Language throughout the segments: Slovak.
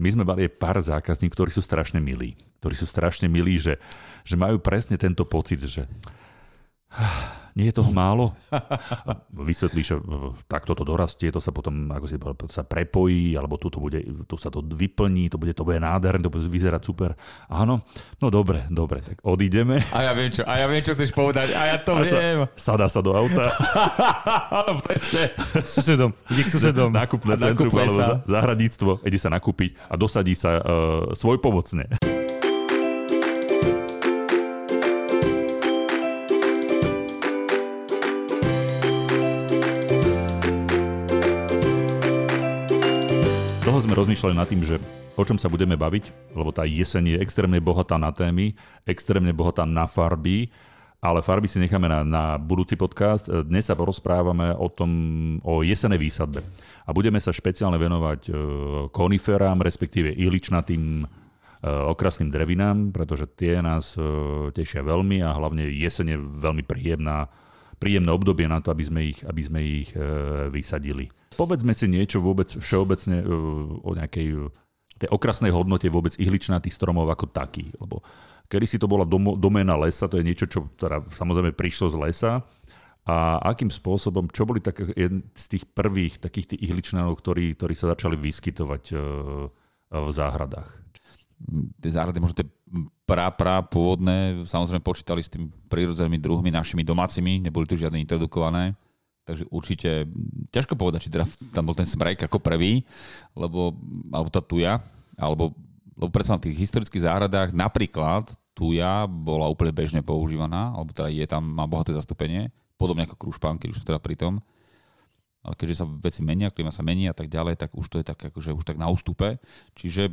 my sme mali pár zákazníkov, ktorí sú strašne milí. Ktorí sú strašne milí, že, že majú presne tento pocit, že nie je toho málo? Vysvetlíš, že takto to dorastie, to sa potom ako si, sa prepojí, alebo tu, to bude, tu sa to vyplní, to bude, to bude nádherné, to bude vyzerať super. Áno, no dobre, dobre, tak odídeme. A ja viem, čo, a ja viem, čo chceš povedať, a ja to a viem. Sa, sadá sa do auta. Áno, presne. Susedom, ide k susedom. Nákupné centrum, alebo sa. zahradníctvo, ide sa nakúpiť a dosadí sa uh, svoj pomocne. Sme rozmýšľali nad tým, že o čom sa budeme baviť, lebo tá jeseň je extrémne bohatá na témy, extrémne bohatá na farby, ale farby si necháme na, na budúci podcast. Dnes sa porozprávame o tom, o jesenej výsadbe. A budeme sa špeciálne venovať e, koniferám, respektíve ihličnatým e, okrasným drevinám, pretože tie nás e, tešia veľmi a hlavne jeseň je veľmi príjemná, príjemné obdobie na to, aby sme ich, aby sme ich vysadili. Povedzme si niečo vôbec všeobecne uh, o nejakej uh, tej okrasnej hodnote vôbec ihličnatých stromov ako taký. Lebo kedy si to bola dom- doména lesa, to je niečo, čo teda samozrejme prišlo z lesa. A akým spôsobom, čo boli tak, z tých prvých takých tých ihličnanov, ktorí, ktorí sa začali vyskytovať v záhradách? Tie záhrady, možno tie pra, pra pôvodné, samozrejme počítali s tým prírodzenými druhmi, našimi domácimi, neboli tu žiadne introdukované Takže určite, ťažko povedať, či teda tam bol ten smrek ako prvý, lebo, alebo tá tuja, alebo, lebo predsa na tých historických záhradách napríklad tuja bola úplne bežne používaná, alebo teda je tam, má bohaté zastúpenie, podobne ako krušpán, keď už sme teda pri tom. Ale keďže sa veci menia, klima sa mení a tak ďalej, tak už to je tak, akože už tak na ústupe. Čiže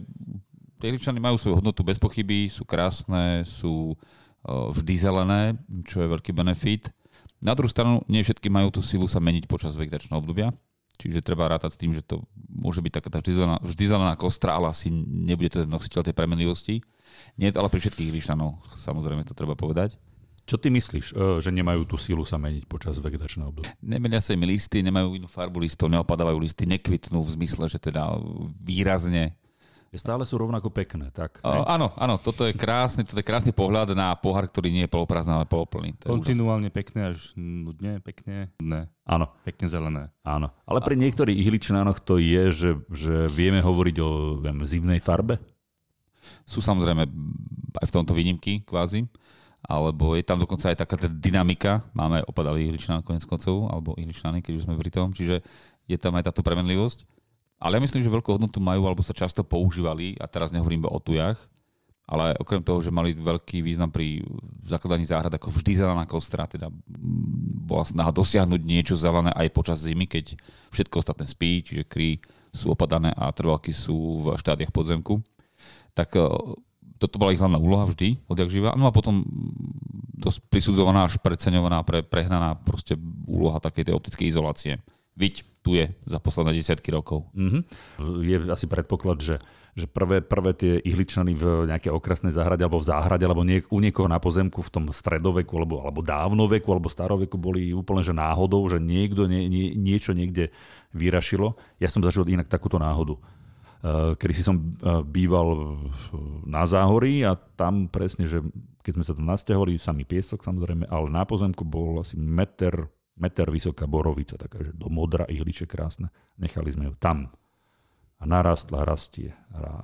tie rybčany majú svoju hodnotu bez pochyby, sú krásne, sú vždy zelené, čo je veľký benefit. Na druhú stranu, nie všetky majú tú silu sa meniť počas vegetačného obdobia, čiže treba rátať s tým, že to môže byť taká tá vždy zelená, vždy zelená kostra, ale asi nebude to nositeľ tej premenlivosti. Nie, ale pri všetkých lišanov, samozrejme to treba povedať. Čo ty myslíš, e, že nemajú tú silu sa meniť počas vegetačného obdobia? Nemenia sa im listy, nemajú inú farbu listov, neopadávajú listy, nekvitnú v zmysle, že teda výrazne stále sú rovnako pekné, tak? O, áno, áno, toto je krásny, toto je krásny pohľad na pohár, ktorý nie je poloprázdny, ale poloplný. Kontinuálne pekné až nudne, pekne, ne. Áno. Pekne zelené. Áno. Ale pri niektorých ihličnánoch to je, že, že vieme hovoriť o viem, zimnej farbe? Sú samozrejme aj v tomto výnimky kvázi alebo je tam dokonca aj taká tá dynamika, máme opadavý ihličnán konec koncov, alebo ihličnány, keď už sme pri tom, čiže je tam aj táto premenlivosť. Ale ja myslím, že veľkú hodnotu majú, alebo sa často používali, a teraz nehovorím o tujach, ale okrem toho, že mali veľký význam pri zakladaní záhrad, ako vždy zelená kostra, teda bola snaha dosiahnuť niečo zelené aj počas zimy, keď všetko ostatné spí, čiže kry sú opadané a trvalky sú v štádiach podzemku. Tak e, toto bola ich hlavná úloha vždy, odjak živa. No a potom dosť prisudzovaná až preceňovaná, pre, prehnaná proste úloha takej tej optickej izolácie. Viď tu je za posledné desiatky rokov. Mm-hmm. Je asi predpoklad, že, že prvé, prvé tie ihličnany v nejakej okrasnej záhrade alebo v záhrade alebo niek- u niekoho na pozemku v tom stredoveku alebo, alebo dávnoveku alebo staroveku boli úplne že náhodou, že niekto nie, nie, niečo niekde vyrašilo. Ja som zažil inak takúto náhodu. Eh, kedy si som eh, býval na záhorí a tam presne, že keď sme sa tam nasťahovali, samý piesok samozrejme, ale na pozemku bol asi meter meter vysoká borovica, taká, že do modra ihliče krásne. Nechali sme ju tam. A narastla, rastie,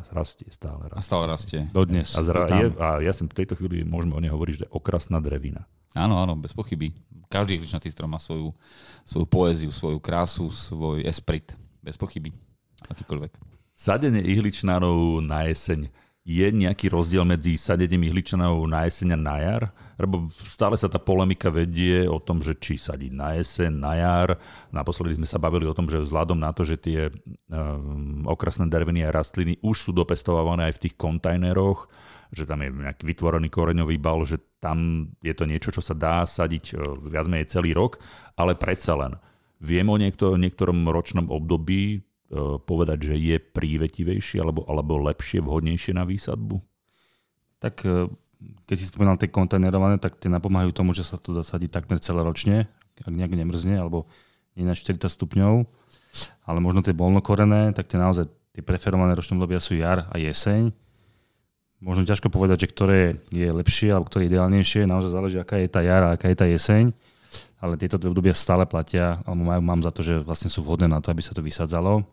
rastie, stále rastie. A stále rastie. Dodnes. A, zra, je, a ja som v tejto chvíli, môžeme o nej hovoriť, že okrasná drevina. Áno, áno, bez pochyby. Každý ihličnatý strom má svoju, svoju poéziu, svoju krásu, svoj esprit. Bez pochyby. Akýkoľvek. Sadenie ihličnárov na jeseň je nejaký rozdiel medzi sadením ihličanov na jeseň a na jar? Lebo stále sa tá polemika vedie o tom, že či sadiť na jeseň, na jar. Naposledy sme sa bavili o tom, že vzhľadom na to, že tie um, okrasné derviny a rastliny už sú dopestované aj v tých kontajneroch, že tam je nejaký vytvorený koreňový bal, že tam je to niečo, čo sa dá sadiť uh, viac menej celý rok, ale predsa len. Viem o niektor- niektorom ročnom období, povedať, že je prívetivejšie alebo, alebo lepšie, vhodnejšie na výsadbu? Tak e, keď si spomínal tie kontajnerované, tak tie napomáhajú tomu, že sa to dosadí takmer celé ročne, ak nejak nemrzne, alebo nie na 40 stupňov. Ale možno tie voľnokorené, tak tie naozaj tie preferované ročné obdobia sú jar a jeseň. Možno ťažko povedať, že ktoré je lepšie alebo ktoré je ideálnejšie. Naozaj záleží, aká je tá jar a aká je tá jeseň. Ale tieto dve obdobia stále platia, alebo mám za to, že vlastne sú vhodné na to, aby sa to vysadzalo.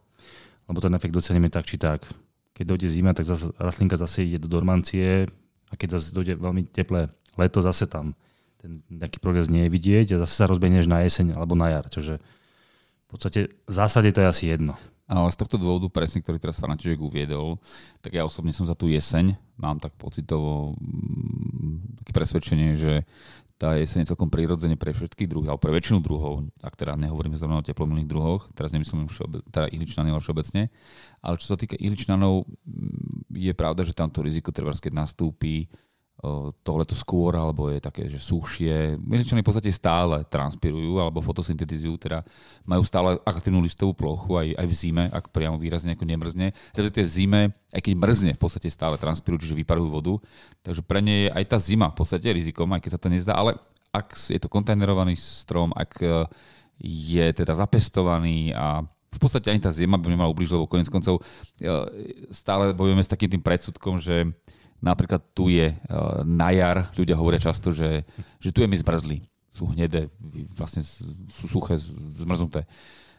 Lebo ten efekt dosiahneme tak či tak. Keď dojde zima, tak zase, rastlinka zase ide do dormancie a keď zase dojde veľmi teplé leto, zase tam ten nejaký progres nie je vidieť a zase sa rozbehneš na jeseň alebo na jar. Čiže v podstate v zásade to je asi jedno. Ale z tohto dôvodu, presne, ktorý teraz František uviedol, tak ja osobne som za tú jeseň. Mám tak pocitovo mm, také presvedčenie, že tá jeseň je celkom prirodzene pre všetky druhy, alebo pre väčšinu druhov, ak teda nehovoríme zrovna o teplomilných druhoch, teraz nemyslím všeobe, teda ihličnany, ale všeobecne. Ale čo sa týka ihličnanov, mm, je pravda, že tamto riziko, treba, keď nastúpi, tohleto skôr, alebo je také, že sušie. Miličany v podstate stále transpirujú alebo fotosyntetizujú, teda majú stále aktívnu listovú plochu aj, aj v zime, ak priamo výrazne ako nemrzne. Teda v zime, aj keď mrzne, v podstate stále transpirujú, čiže vyparujú vodu. Takže pre ne je aj tá zima v podstate rizikom, aj keď sa to nezdá, ale ak je to kontajnerovaný strom, ak e, je teda zapestovaný a v podstate ani tá zima by nemala ubližiť, lebo konec koncov e, stále bojujeme s takým tým predsudkom, že Napríklad tu je uh, na jar, ľudia hovoria často, že, že tu je mi zmrzli. Sú hnedé, vlastne sú suché, zmrznuté.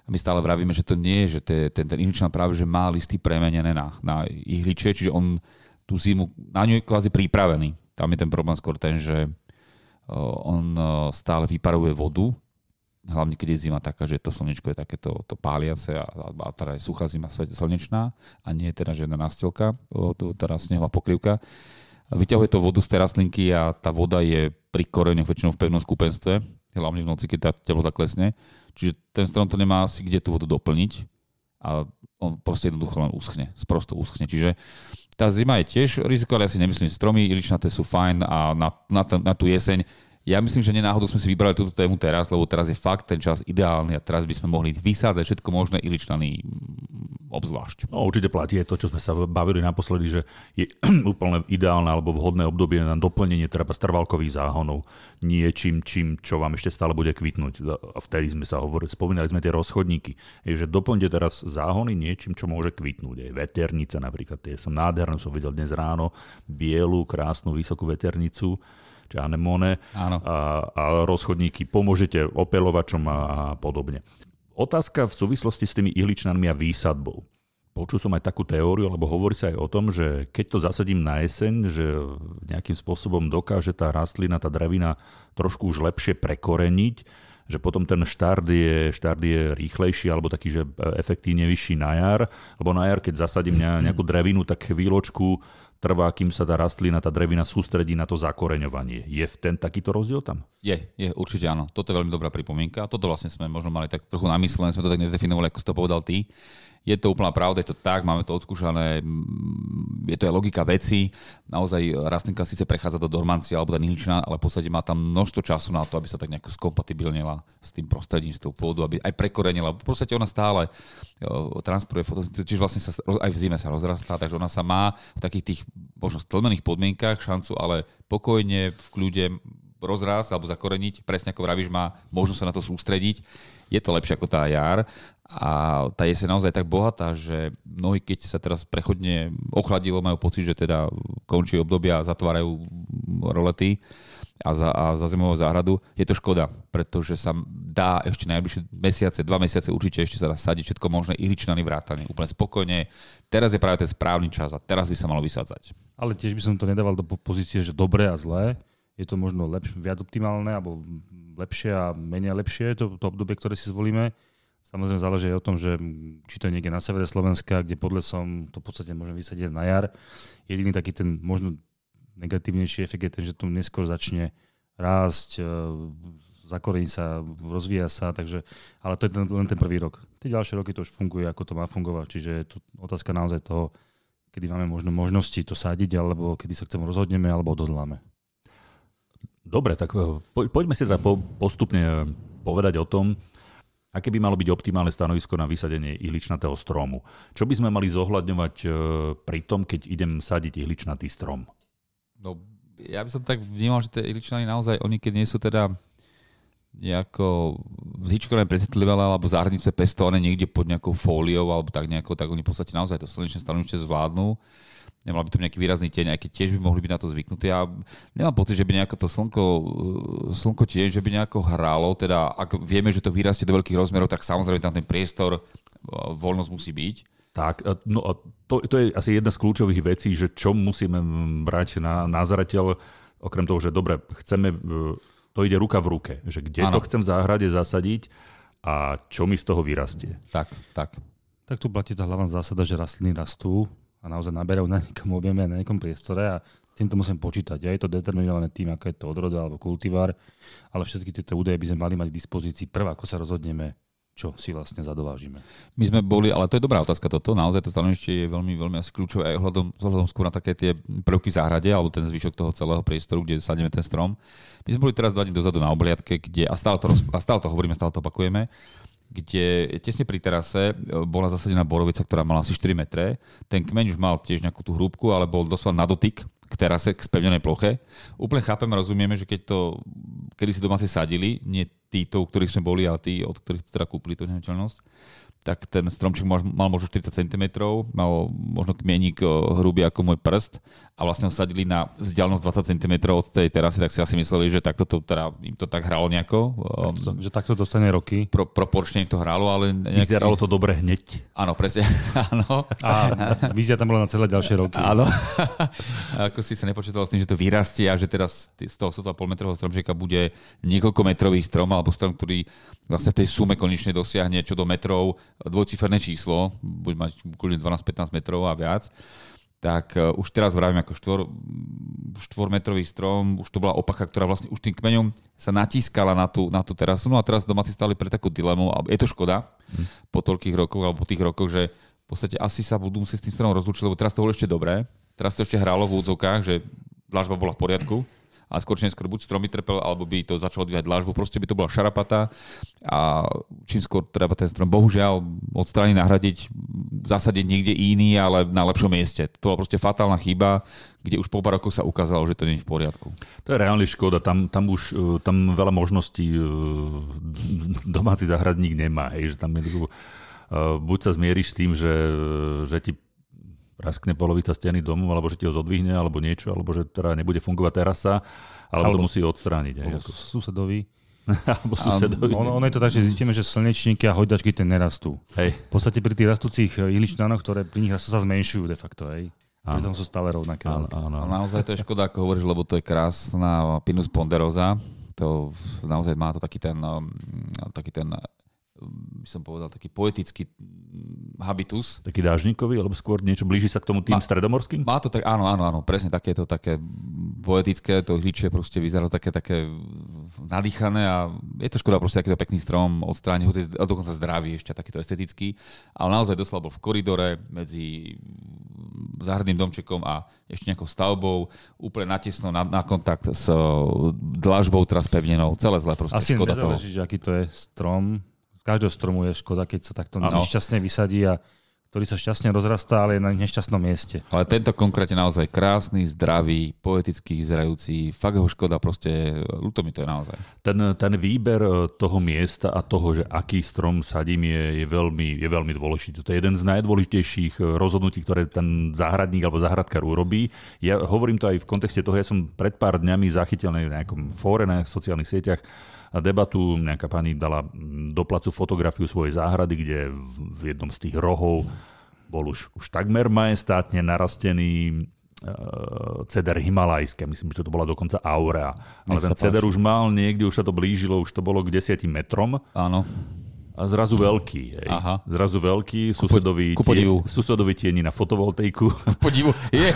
A my stále vravíme, že to nie je, že te, ten, ten ihličná práve že má listy premenené na, na ihličie, čiže on tú zimu, na ňu je kvázi pripravený. Tam je ten problém skôr ten, že uh, on uh, stále vyparuje vodu, hlavne keď je zima taká, že to slnečko je takéto to páliace a, a teda je suchá zima slnečná a nie je teda žiadna nástelka, teda snehová pokrývka. Vyťahuje to vodu z tej rastlinky a tá voda je pri koreňoch väčšinou v pevnom skupenstve, hlavne v noci, keď tá teplota klesne. Čiže ten strom to nemá si kde tú vodu doplniť a on proste jednoducho len uschne, sprosto uschne. Čiže tá zima je tiež riziko, ale ja si nemyslím, stromy iličnaté sú fajn a na, na, na tú jeseň ja myslím, že nenáhodou sme si vybrali túto tému teraz, lebo teraz je fakt ten čas ideálny a teraz by sme mohli vysádzať všetko možné iličnany mm, obzvlášť. No, určite platí je to, čo sme sa bavili naposledy, že je úplne ideálne alebo vhodné obdobie na doplnenie treba strvalkových záhonov niečím, čím, čo vám ešte stále bude kvitnúť. A vtedy sme sa hovorili, spomínali sme tie rozchodníky. Je, že doplňte teraz záhony niečím, čo môže kvitnúť. Je veternica napríklad, tie som nádhernú, som videl dnes ráno, bielu, krásnu, vysokú veternicu či anemone Áno. A, a rozchodníky, pomôžete opelovačom a, a podobne. Otázka v súvislosti s tými ihličnanmi a výsadbou. Počul som aj takú teóriu, lebo hovorí sa aj o tom, že keď to zasadím na jeseň, že nejakým spôsobom dokáže tá rastlina, tá drevina trošku už lepšie prekoreniť, že potom ten štart je, štart je rýchlejší alebo taký, že efektívne vyšší na jar, lebo na jar, keď zasadím nejakú drevinu, tak chvíľočku trvá, kým sa tá rastlina, tá drevina sústredí na to zakoreňovanie. Je v ten takýto rozdiel tam? Je, je, určite áno. Toto je veľmi dobrá pripomienka. Toto vlastne sme možno mali tak trochu namyslené, sme to tak nedefinovali, ako si to povedal ty je to úplná pravda, je to tak, máme to odskúšané, je to aj logika veci. Naozaj rastlinka síce prechádza do dormancie alebo do nihličná, ale v podstate má tam množstvo času na to, aby sa tak nejako skompatibilnila s tým prostredím, s tou pôdu, aby aj prekorenila. V podstate ona stále transportuje fotosyntézu, čiže vlastne sa, aj v zime sa rozrastá, takže ona sa má v takých tých možno stlmených podmienkach šancu, ale pokojne, v kľude rozrásť alebo zakoreniť, presne ako vravíš, má možnosť sa na to sústrediť. Je to lepšie ako tá jar a tá jeseň naozaj tak bohatá, že mnohí, keď sa teraz prechodne ochladilo, majú pocit, že teda končí obdobia a zatvárajú rolety a za, a za zimovú záhradu. Je to škoda, pretože sa dá ešte najbližšie mesiace, dva mesiace určite ešte sa dá sadiť všetko možné ihličnany vrátane. Úplne spokojne. Teraz je práve ten správny čas a teraz by sa malo vysádzať. Ale tiež by som to nedával do pozície, že dobré a zlé. Je to možno lepšie, viac optimálne alebo lepšie a menej lepšie to, to obdobie, ktoré si zvolíme Samozrejme záleží aj o tom, že či to je niekde na severe Slovenska, kde pod lesom to v podstate môžeme vysadiť na jar. Jediný taký ten možno negatívnejší efekt je ten, že to neskôr začne rásť, e, zakorení sa, rozvíja sa, takže, ale to je ten, len ten prvý rok. Tie ďalšie roky to už funguje, ako to má fungovať, čiže je to otázka naozaj toho, kedy máme možno možnosti to sádiť, alebo kedy sa chceme rozhodneme, alebo odhodláme. Dobre, tak e, poďme si teda postupne povedať o tom, Aké by malo byť optimálne stanovisko na vysadenie ihličnatého stromu? Čo by sme mali zohľadňovať e, pri tom, keď idem sadiť ihličnatý strom? No, ja by som tak vnímal, že tie ihličnany naozaj, oni keď nie sú teda nejako zhičkované precitlivé alebo záhradnice pestované niekde pod nejakou fóliou alebo tak nejako, tak oni v podstate naozaj to slnečné stanovište zvládnu. Nemal by to nejaký výrazný tieň, aj keď tiež by mohli byť na to zvyknutí. Ja nemám pocit, že by nejako to slnko, slnko tiež, že by nejako hrálo. Teda ak vieme, že to vyrastie do veľkých rozmerov, tak samozrejme tam ten priestor, voľnosť musí byť. Tak, no a to, to je asi jedna z kľúčových vecí, že čo musíme brať na, na zreteľ, okrem toho, že dobre, chceme, to ide ruka v ruke, že kde ano. to chcem v záhrade zasadiť a čo mi z toho vyrastie. Tak, tak. Tak tu platí tá hlavná zásada, že rastliny rastú a naozaj naberajú na nejakom objeme, na nejakom priestore a s týmto musím počítať. Ja je to determinované tým, ako je to odroda alebo kultivár, ale všetky tieto údaje by sme mali mať k dispozícii prv, ako sa rozhodneme, čo si vlastne zadovážime. My sme boli, ale to je dobrá otázka toto, naozaj to stanovište je veľmi, veľmi asi kľúčové aj ohľadom, ohľadom skôr na také tie prvky v záhrade alebo ten zvyšok toho celého priestoru, kde sadíme ten strom. My sme boli teraz dva dní dozadu na obliadke, kde, a stále to, a stále to hovoríme, stále to opakujeme, kde tesne pri terase e, bola zasadená borovica, ktorá mala asi 4 metre. Ten kmeň už mal tiež nejakú tú hrúbku, ale bol doslova na dotyk k terase, k spevnenej ploche. Úplne chápeme, rozumieme, že keď to kedy si domáci sadili, nie títo, u ktorých sme boli, ale tí, od ktorých teda kúpili tú nehnuteľnosť, tak ten stromček mal, mal možno 40 cm, mal možno kmienik hrubý ako môj prst a vlastne ho sadili na vzdialenosť 20 cm od tej terasy, tak si asi mysleli, že takto to, teda, im to tak hralo nejako. Takto, um, že takto dostane roky. Pro, proporčne im to hralo, ale... Vyzeralo si... to dobre hneď. Áno, presne. Áno. A vízia tam bola na celé ďalšie roky. Áno. ako si sa nepočítal s tým, že to vyrastie a že teraz z toho 100,5 metrového stromčeka bude niekoľko metrový strom alebo strom, ktorý vlastne v tej sume konečne dosiahne čo do metrov dvojciferné číslo, buď mať 12-15 metrov a viac tak uh, už teraz vravím ako štvor, štvormetrový strom, už to bola opacha, ktorá vlastne už tým kmeňom sa natískala na tú, na tú terasu. No a teraz domáci stali pre takú dilemu, a je to škoda hm. po toľkých rokoch alebo po tých rokoch, že v podstate asi sa budú musieť s tým stromom rozlúčiť, lebo teraz to bolo ešte dobré. Teraz to ešte hrálo v údzovkách, že dlažba bola v poriadku a skôr či neskôr buď stromy trpel, alebo by to začalo dvíhať dlažbu, proste by to bola šarapata a čím skôr treba ten strom bohužiaľ odstrániť, nahradiť, zasadiť niekde iný, ale na lepšom mieste. To bola proste fatálna chyba, kde už po pár rokoch sa ukázalo, že to nie je v poriadku. To je reálne škoda, tam, tam už e, tam veľa možností e, domáci zahradník nemá, hej, že tam je, e, buď sa zmieríš s tým, že, že ti praskne polovica steny domu, alebo že ti ho zodvihne, alebo niečo, alebo že teda nebude fungovať terasa, alebo, alebo to musí odstrániť. Alebo ako... susedovi. alebo susedovi. Ono, ono je to tak, že zistíme, že slnečníky a hojdačky ten nerastú. Hej. V podstate pri tých rastúcich ihličnanoch, ktoré pri nich rastú, sa zmenšujú de facto. Hej. Pritom sú stále rovnaké. Áno, áno. A naozaj to je škoda, ako hovoríš, lebo to je krásna Pinus ponderosa. To naozaj má to taký ten, um, taký ten by som povedal, taký poetický mm, habitus. Taký dážnikový, alebo skôr niečo blíži sa k tomu tým má, stredomorským? Má to tak, áno, áno, áno, presne takéto také poetické, to hličie proste vyzerá také, také nadýchané a je to škoda proste takýto pekný strom odstrániť, hoci dokonca zdravý ešte takýto estetický, ale naozaj doslova bol v koridore medzi záhradným domčekom a ešte nejakou stavbou, úplne natesno na, na kontakt s dlažbou teraz pevnenou, celé zle proste. Asi nezáleží, aký to je strom, každého stromu je škoda, keď sa takto ano. nešťastne vysadí a ktorý sa šťastne rozrastá, ale je na nešťastnom mieste. Ale tento konkrétne naozaj krásny, zdravý, poetický, vyzerajúci, fakt ho škoda, proste ľúto mi to je naozaj. Ten, ten výber e, toho miesta a toho, že aký strom sadím, je, je, veľmi, je veľmi dôležitý. To je jeden z najdôležitejších e, rozhodnutí, ktoré ten záhradník alebo záhradkár urobí. Ja hovorím to aj v kontexte toho, ja som pred pár dňami zachytil na nejakom fóre na sociálnych sieťach debatu. Nejaká pani dala mm, do placu fotografiu svojej záhrady, kde v jednom z tých rohov bol už, už takmer majestátne narastený uh, ceder himalajské, myslím, že to bola dokonca aurea. Ale ten ceder už mal niekde, už sa to blížilo, už to bolo k 10 metrom. Áno a zrazu veľký. Hej. Aha. Zrazu veľký, susedovi, ku tie, susedovi tieni na fotovoltejku. Podivu. Je.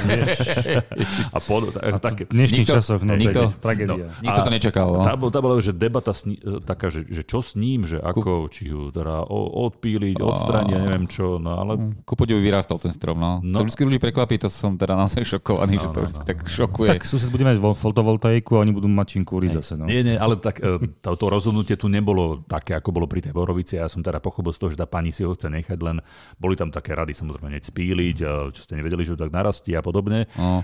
a, pod, a tak, v dnešných nikto, časoch no, nikto, to tragédia. No, nikto to nečakal. No. Tá, tá bola že debata sni, taká, že, že čo s ním, že ako, či ho teda odpíliť, odstrániť, ja neviem čo. No, ale... Ku podivu vyrastal ten strom. No. no. To vždy ľudí prekvapí, to som teda naozaj šokovaný, no, že to no, no. tak šokuje. Tak sused bude mať fotovoltaiku a oni budú mať čím kúriť zase. No. Nie, nie, ale tak e, to, to rozhodnutie tu nebolo také, ako bolo pri tej Borovici. Ja som teda pochopil z toho, že tá pani si ho chce nechať, len boli tam také rady samozrejme neď spíliť, čo ste nevedeli, že tak narastí a podobne. No.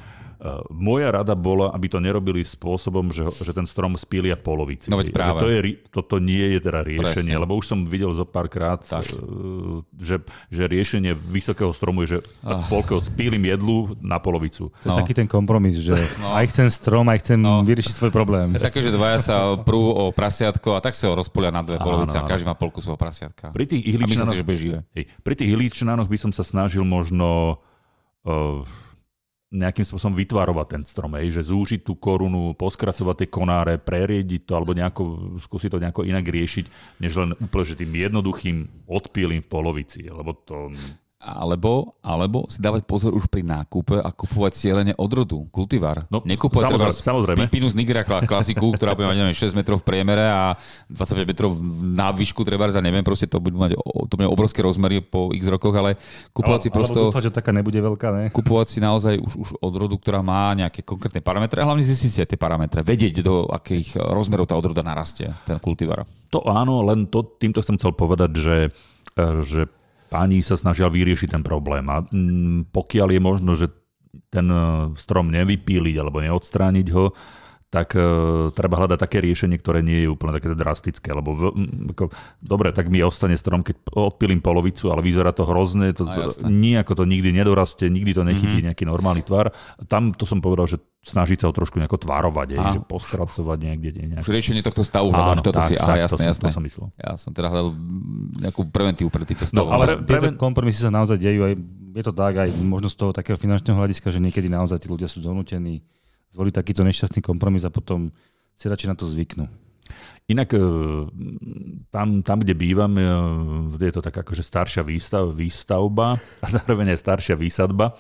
Moja rada bola, aby to nerobili spôsobom, že, že ten strom spília v polovici. No veď práve. Že to je, toto nie je teda riešenie, Presne. lebo už som videl zo párkrát, e, že, že riešenie vysokého stromu je, že v polke spílim jedlu na polovicu. To je No. taký ten kompromis, že aj chcem strom, aj chcem No. vyriešiť svoj problém. To je také, že dvaja sa prú o prasiatko a tak sa ho rozpolia na dve polovice a každý má polku svojho prasiatka. Pri tých A myslím si, že živé. hej, pri tých ihličnanoch by som sa snažil možno uh, nejakým spôsobom vytvarovať ten strom, hej, že zúžiť tú korunu, poskracovať tie konáre, preriediť to alebo nejako, skúsiť to nejako inak riešiť, než len úplne, že tým jednoduchým odpílim v polovici, lebo to... Alebo, alebo si dávať pozor už pri nákupe a kupovať cieľene odrodu, kultivár. No, Nekúpovať samozrejme, treba samozrejme. Pipinu z Nigra kla- klasiku, ktorá bude mať neviem, 6 metrov v priemere a 25 metrov na výšku treba za neviem, proste to bude mať to bude obrovské rozmery po x rokoch, ale kupovať si Alebo prosto... dúfať, že taká nebude veľká, ne? kupovať si naozaj už, už odrodu, ktorá má nejaké konkrétne parametre a hlavne zistiť si aj tie parametre, vedieť do akých rozmerov tá odroda narastie, ten kultivar. To áno, len to, týmto chcem chcel povedať, že, e, že páni sa snažia vyriešiť ten problém a mm, pokiaľ je možno, že ten e, strom nevypíliť alebo neodstrániť ho, tak e, treba hľadať také riešenie, ktoré nie je úplne také drastické. Lebo v, m, ako, dobre, tak mi ostane strom, keď odpílim polovicu, ale vyzerá to hrozné, to, No, to, nejako to nikdy nedorastie, nikdy to nechytí Mhm. mm-hmm. nejaký normálny tvar. Tam to som povedal, že snažiť sa ho trošku nejako tvarovať, Áno. že poskracovať niekde. Nejak... Už riešenie tohto stavu hľadáš, toto si, tak, aha, to, jasné, som, jasné. to som myslel. Ja som teda hľadal nejakú preventívu pre týchto No, stavov. ale- Ale tieto preven- kompromisy sa naozaj dejú aj, je to tak aj možno z toho takého finančného hľadiska, že niekedy naozaj tí ľudia sú donútení zvoliť takýto nešťastný kompromis a potom si radšej na to zvyknú. Inak e, tam, tam, kde bývam, e, je to taká akože staršia výstav, výstavba a zároveň aj staršia výsadba,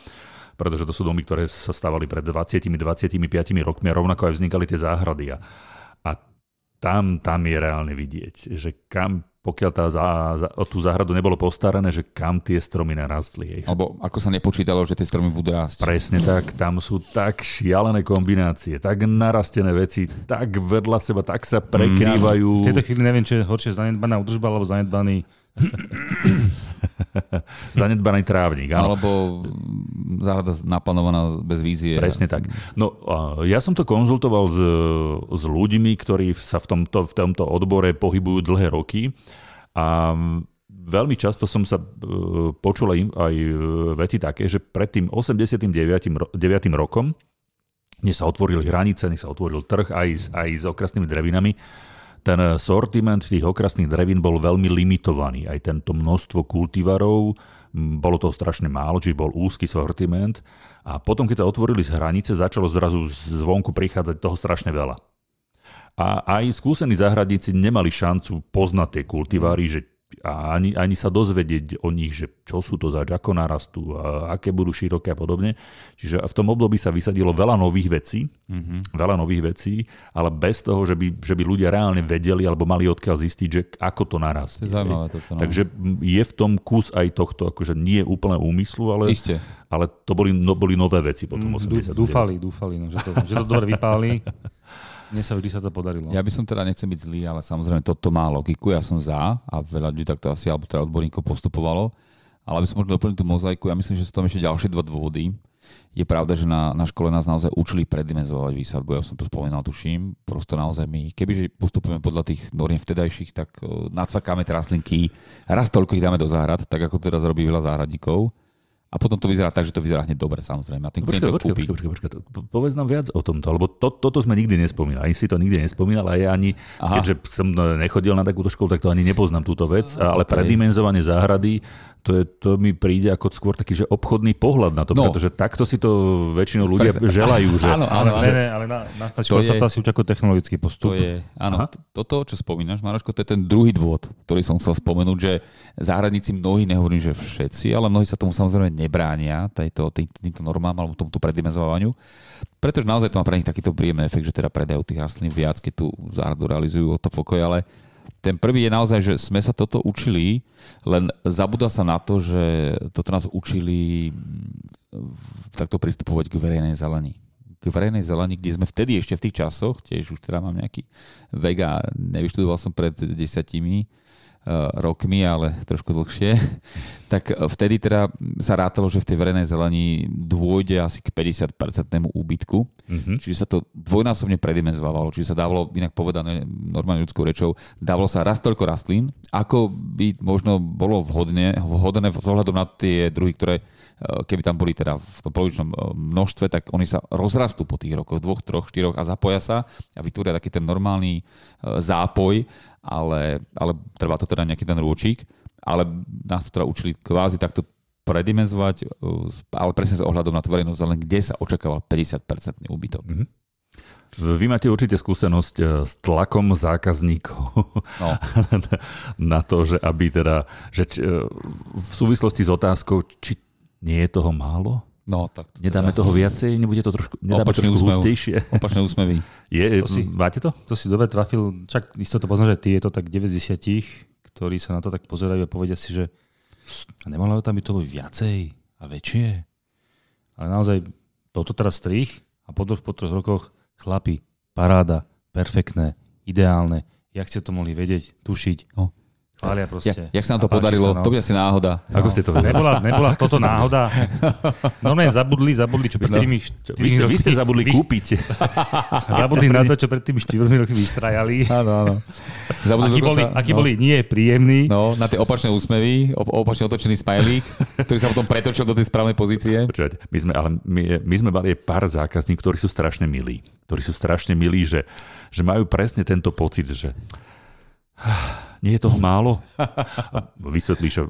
pretože to sú domy, ktoré sa stavali pred 20-25 rokmi a rovnako aj vznikali tie záhrady. A, a tam, tam je reálne vidieť, že kam, pokiaľ tá za, za, o tú záhradu nebolo postarané, že kam tie stromy narastli. Hej. Alebo ako sa nepočítalo, že tie stromy budú rásť. Presne tak, tam sú tak šialené kombinácie, tak narastené veci, tak vedľa seba, tak sa prekrývajú. V tejto chvíli neviem, čo je horšie zanedbaná údržba alebo zanedbaný Zanedbaný trávnik, áno. Alebo záhrada naplánovaná bez vízie. Presne tak. No, ja som to konzultoval s, s ľuďmi, ktorí sa v tomto, v tomto odbore pohybujú dlhé roky a veľmi často som sa e, počul aj, e, veci také, že pred tým 89. ro- 9. rokom, než sa otvorili hranice, než sa otvoril trh aj, s- aj s okrasnými drevinami, ten sortiment tých okrasných drevín bol veľmi limitovaný. Aj tento množstvo kultivarov, bolo toho strašne málo, čiže bol úzky sortiment. A potom, keď sa otvorili z hranice, začalo zrazu zvonku prichádzať toho strašne veľa. A aj skúsení záhradníci nemali šancu poznať tie kultivary, že a ani, ani sa dozvedieť o nich, že čo sú to zač, ako narastú, a aké budú široké a podobne. Čiže v tom období sa vysadilo veľa nových vecí, mm-hmm. veľa nových vecí, ale bez toho, že by, že by ľudia reálne vedeli alebo mali odkiaľ zistiť, že ako to narastie. je zaujímavé toto. No. Takže je v tom kus aj tohto, akože nie úplne úmyslu, ale, Isté. ale to boli, no, boli nové veci potom. 89. dúfali, dúfali, no, že, to, že to dobre vypáli. Mne sa vždy sa to podarilo. Ja by som teda, nechcem byť zlý, ale samozrejme toto má logiku, ja som za a veľa ľudí takto asi, alebo teda odborníkov postupovalo. Ale aby som možno doplnil tú mozaiku, ja myslím, že sú tam ešte ďalšie dva dôvody. Je pravda, že na, na škole nás naozaj učili predimenzovať výsadbu, ja som to spomínal, tuším. Prosto naozaj my, kebyže postupujeme podľa tých noriem vtedajších, tak uh, nacvakáme tie rastlinky, raz toľko ich dáme do záhrad, tak ako teraz robí veľa záhradníkov. A potom to vyzerá tak, že to vyzerá hneď dobre, samozrejme. A ten klient Počkaj, to počkaj, počkaj, počkaj, počkaj. Povedz nám viac o tomto, lebo to, toto sme nikdy nespomínali. Ani si to nikdy nespomínal a ja ani, Aha. keďže som e, nechodil na takúto školu, tak to ani nepoznám túto vec, ale okej. predimenzovanie záhrady, to, je, to mi príde ako skôr taký, že obchodný pohľad na to, No. pretože takto si to väčšinou ľudia Presne. želajú. Že, Áno, áno, Ale, ne, ne, ale na, na je- sa to asi učí ako technologický postup. To je, áno, Aha. toto, čo spomínaš, Maroško, to je ten druhý dôvod, ktorý som chcel spomenúť, že záhradníci mnohí, nehovorím, že všetci, ale mnohí sa tomu samozrejme nebránia, tejto, tý, týmto normám alebo tomuto predimenzovaniu, pretože naozaj to má pre nich takýto príjemný efekt, že teda predajú tých rastlín viac, keď tú záhradu realizujú o to pokoj, ale ten prvý je naozaj, že sme sa toto učili, len zabúda sa na to, že toto nás učili mm, takto pristupovať k verejnej zelení. K verejnej zelení, kde sme vtedy ešte v tých časoch, tiež už teda mám nejaký vek a nevyštudoval som pred desiatimi, rokmi, ale trošku dlhšie, tak vtedy teda sa rátalo, že v tej verejnej zelení dôjde asi k 50-percentnému úbytku. Mm-hmm. Čiže sa to dvojnásobne predimenzovalo. Čiže sa dávalo, inak povedané normálne ľudskou rečou, dávalo sa raz toľko rastlín, ako by možno bolo vhodné, vhodné z ohľadom na tie druhy, ktoré keby tam boli teda v tom polovičnom množstve, tak oni sa rozrastú po tých rokoch, dvoch, troch, štyroch a zapoja sa a vytvoria taký ten normálny zápoj ale, ale trvá to teda nejaký ten rôčik. Ale nás to teda učili kvázi takto predimenzovať, uh, ale presne sa ohľadom na tú verejnosť, len kde sa očakával 50-percentný úbytok. Mm-hmm. Vy máte určite skúsenosť uh, s tlakom zákazníkov no. na to, že aby teda, že či, uh, v súvislosti s otázkou, či nie je toho málo? No, tak to Nedáme teda... toho viacej, nebude to trošku, nedáme Opačný trošku úsmev. hustejšie. Opačné úsmevy. Je, to si, máte to? To si dobre trafil, čak isto to poznáš, že ty je to tak 90 ktorí sa na to tak pozerajú a povedia si, že nemalo tam by to byť viacej a väčšie. Ale naozaj toto teraz strich a po dvoch, po troch rokoch chlapi, paráda, perfektné, ideálne. Jak ste to mohli vedieť, tušiť? No. Chvália proste. Ja, jak sa nám to podarilo, sa, no. to bude asi náhoda. No. Ako ste to vedeli? Nebola, nebola toto náhoda. No ne, zabudli, zabudli, čo pred tými no. vy, ste, vy ste zabudli vy, kúpiť. zabudli na to, čo pred tými 4 roky vystrajali. Áno, áno. Zabudli aký boli, sa, aký no. boli nie príjemní. No, na tie opačné úsmevy, opačne otočený smajlík, ktorý sa potom pretočil do tej správnej pozície. Počúvate, my sme, ale my, my sme mali pár zákazníkov, ktorí sú strašne milí. Ktorí sú strašne milí, že, že majú presne tento pocit, že nie je toho málo. Vysvetlíš, že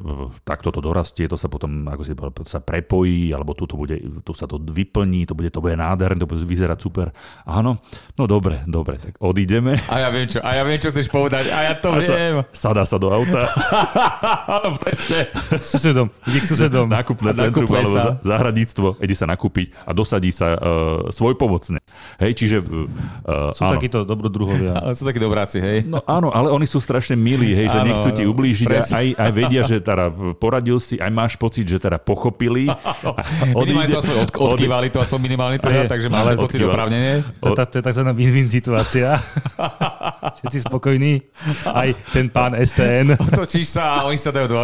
takto to dorastie, to sa potom ako si povedal, sa prepojí, alebo tu, to bude, tu sa to vyplní, to bude, to bude nádherné, to bude vyzerať super. Áno, no dobre, dobre, tak odídeme. A ja viem čo, a ja viem, čo chceš povedať, a ja to a viem. Sa, sadá sa do auta. Presne. Susedom, ide k susedom. Nákupné centrum, alebo sa. zahradníctvo, ide sa nakúpiť a dosadí sa uh, svoj pomocne. Hej, čiže... Uh, sú áno. takíto dobrodruhovia. sú takí dobráci, hej. No áno, ale oni sú strašne milí milí, hej, že áno, nechcú ti ublížiť a aj, aj vedia, že teda poradil si, aj máš pocit, že teda pochopili. Minimálne to aspoň od, odkývali to aspoň minimálne teda, takže máš pocit opravnenie. To, je tzv. win-win situácia. Všetci spokojní. Aj ten pán STN. Otočíš sa a oni sa dajú do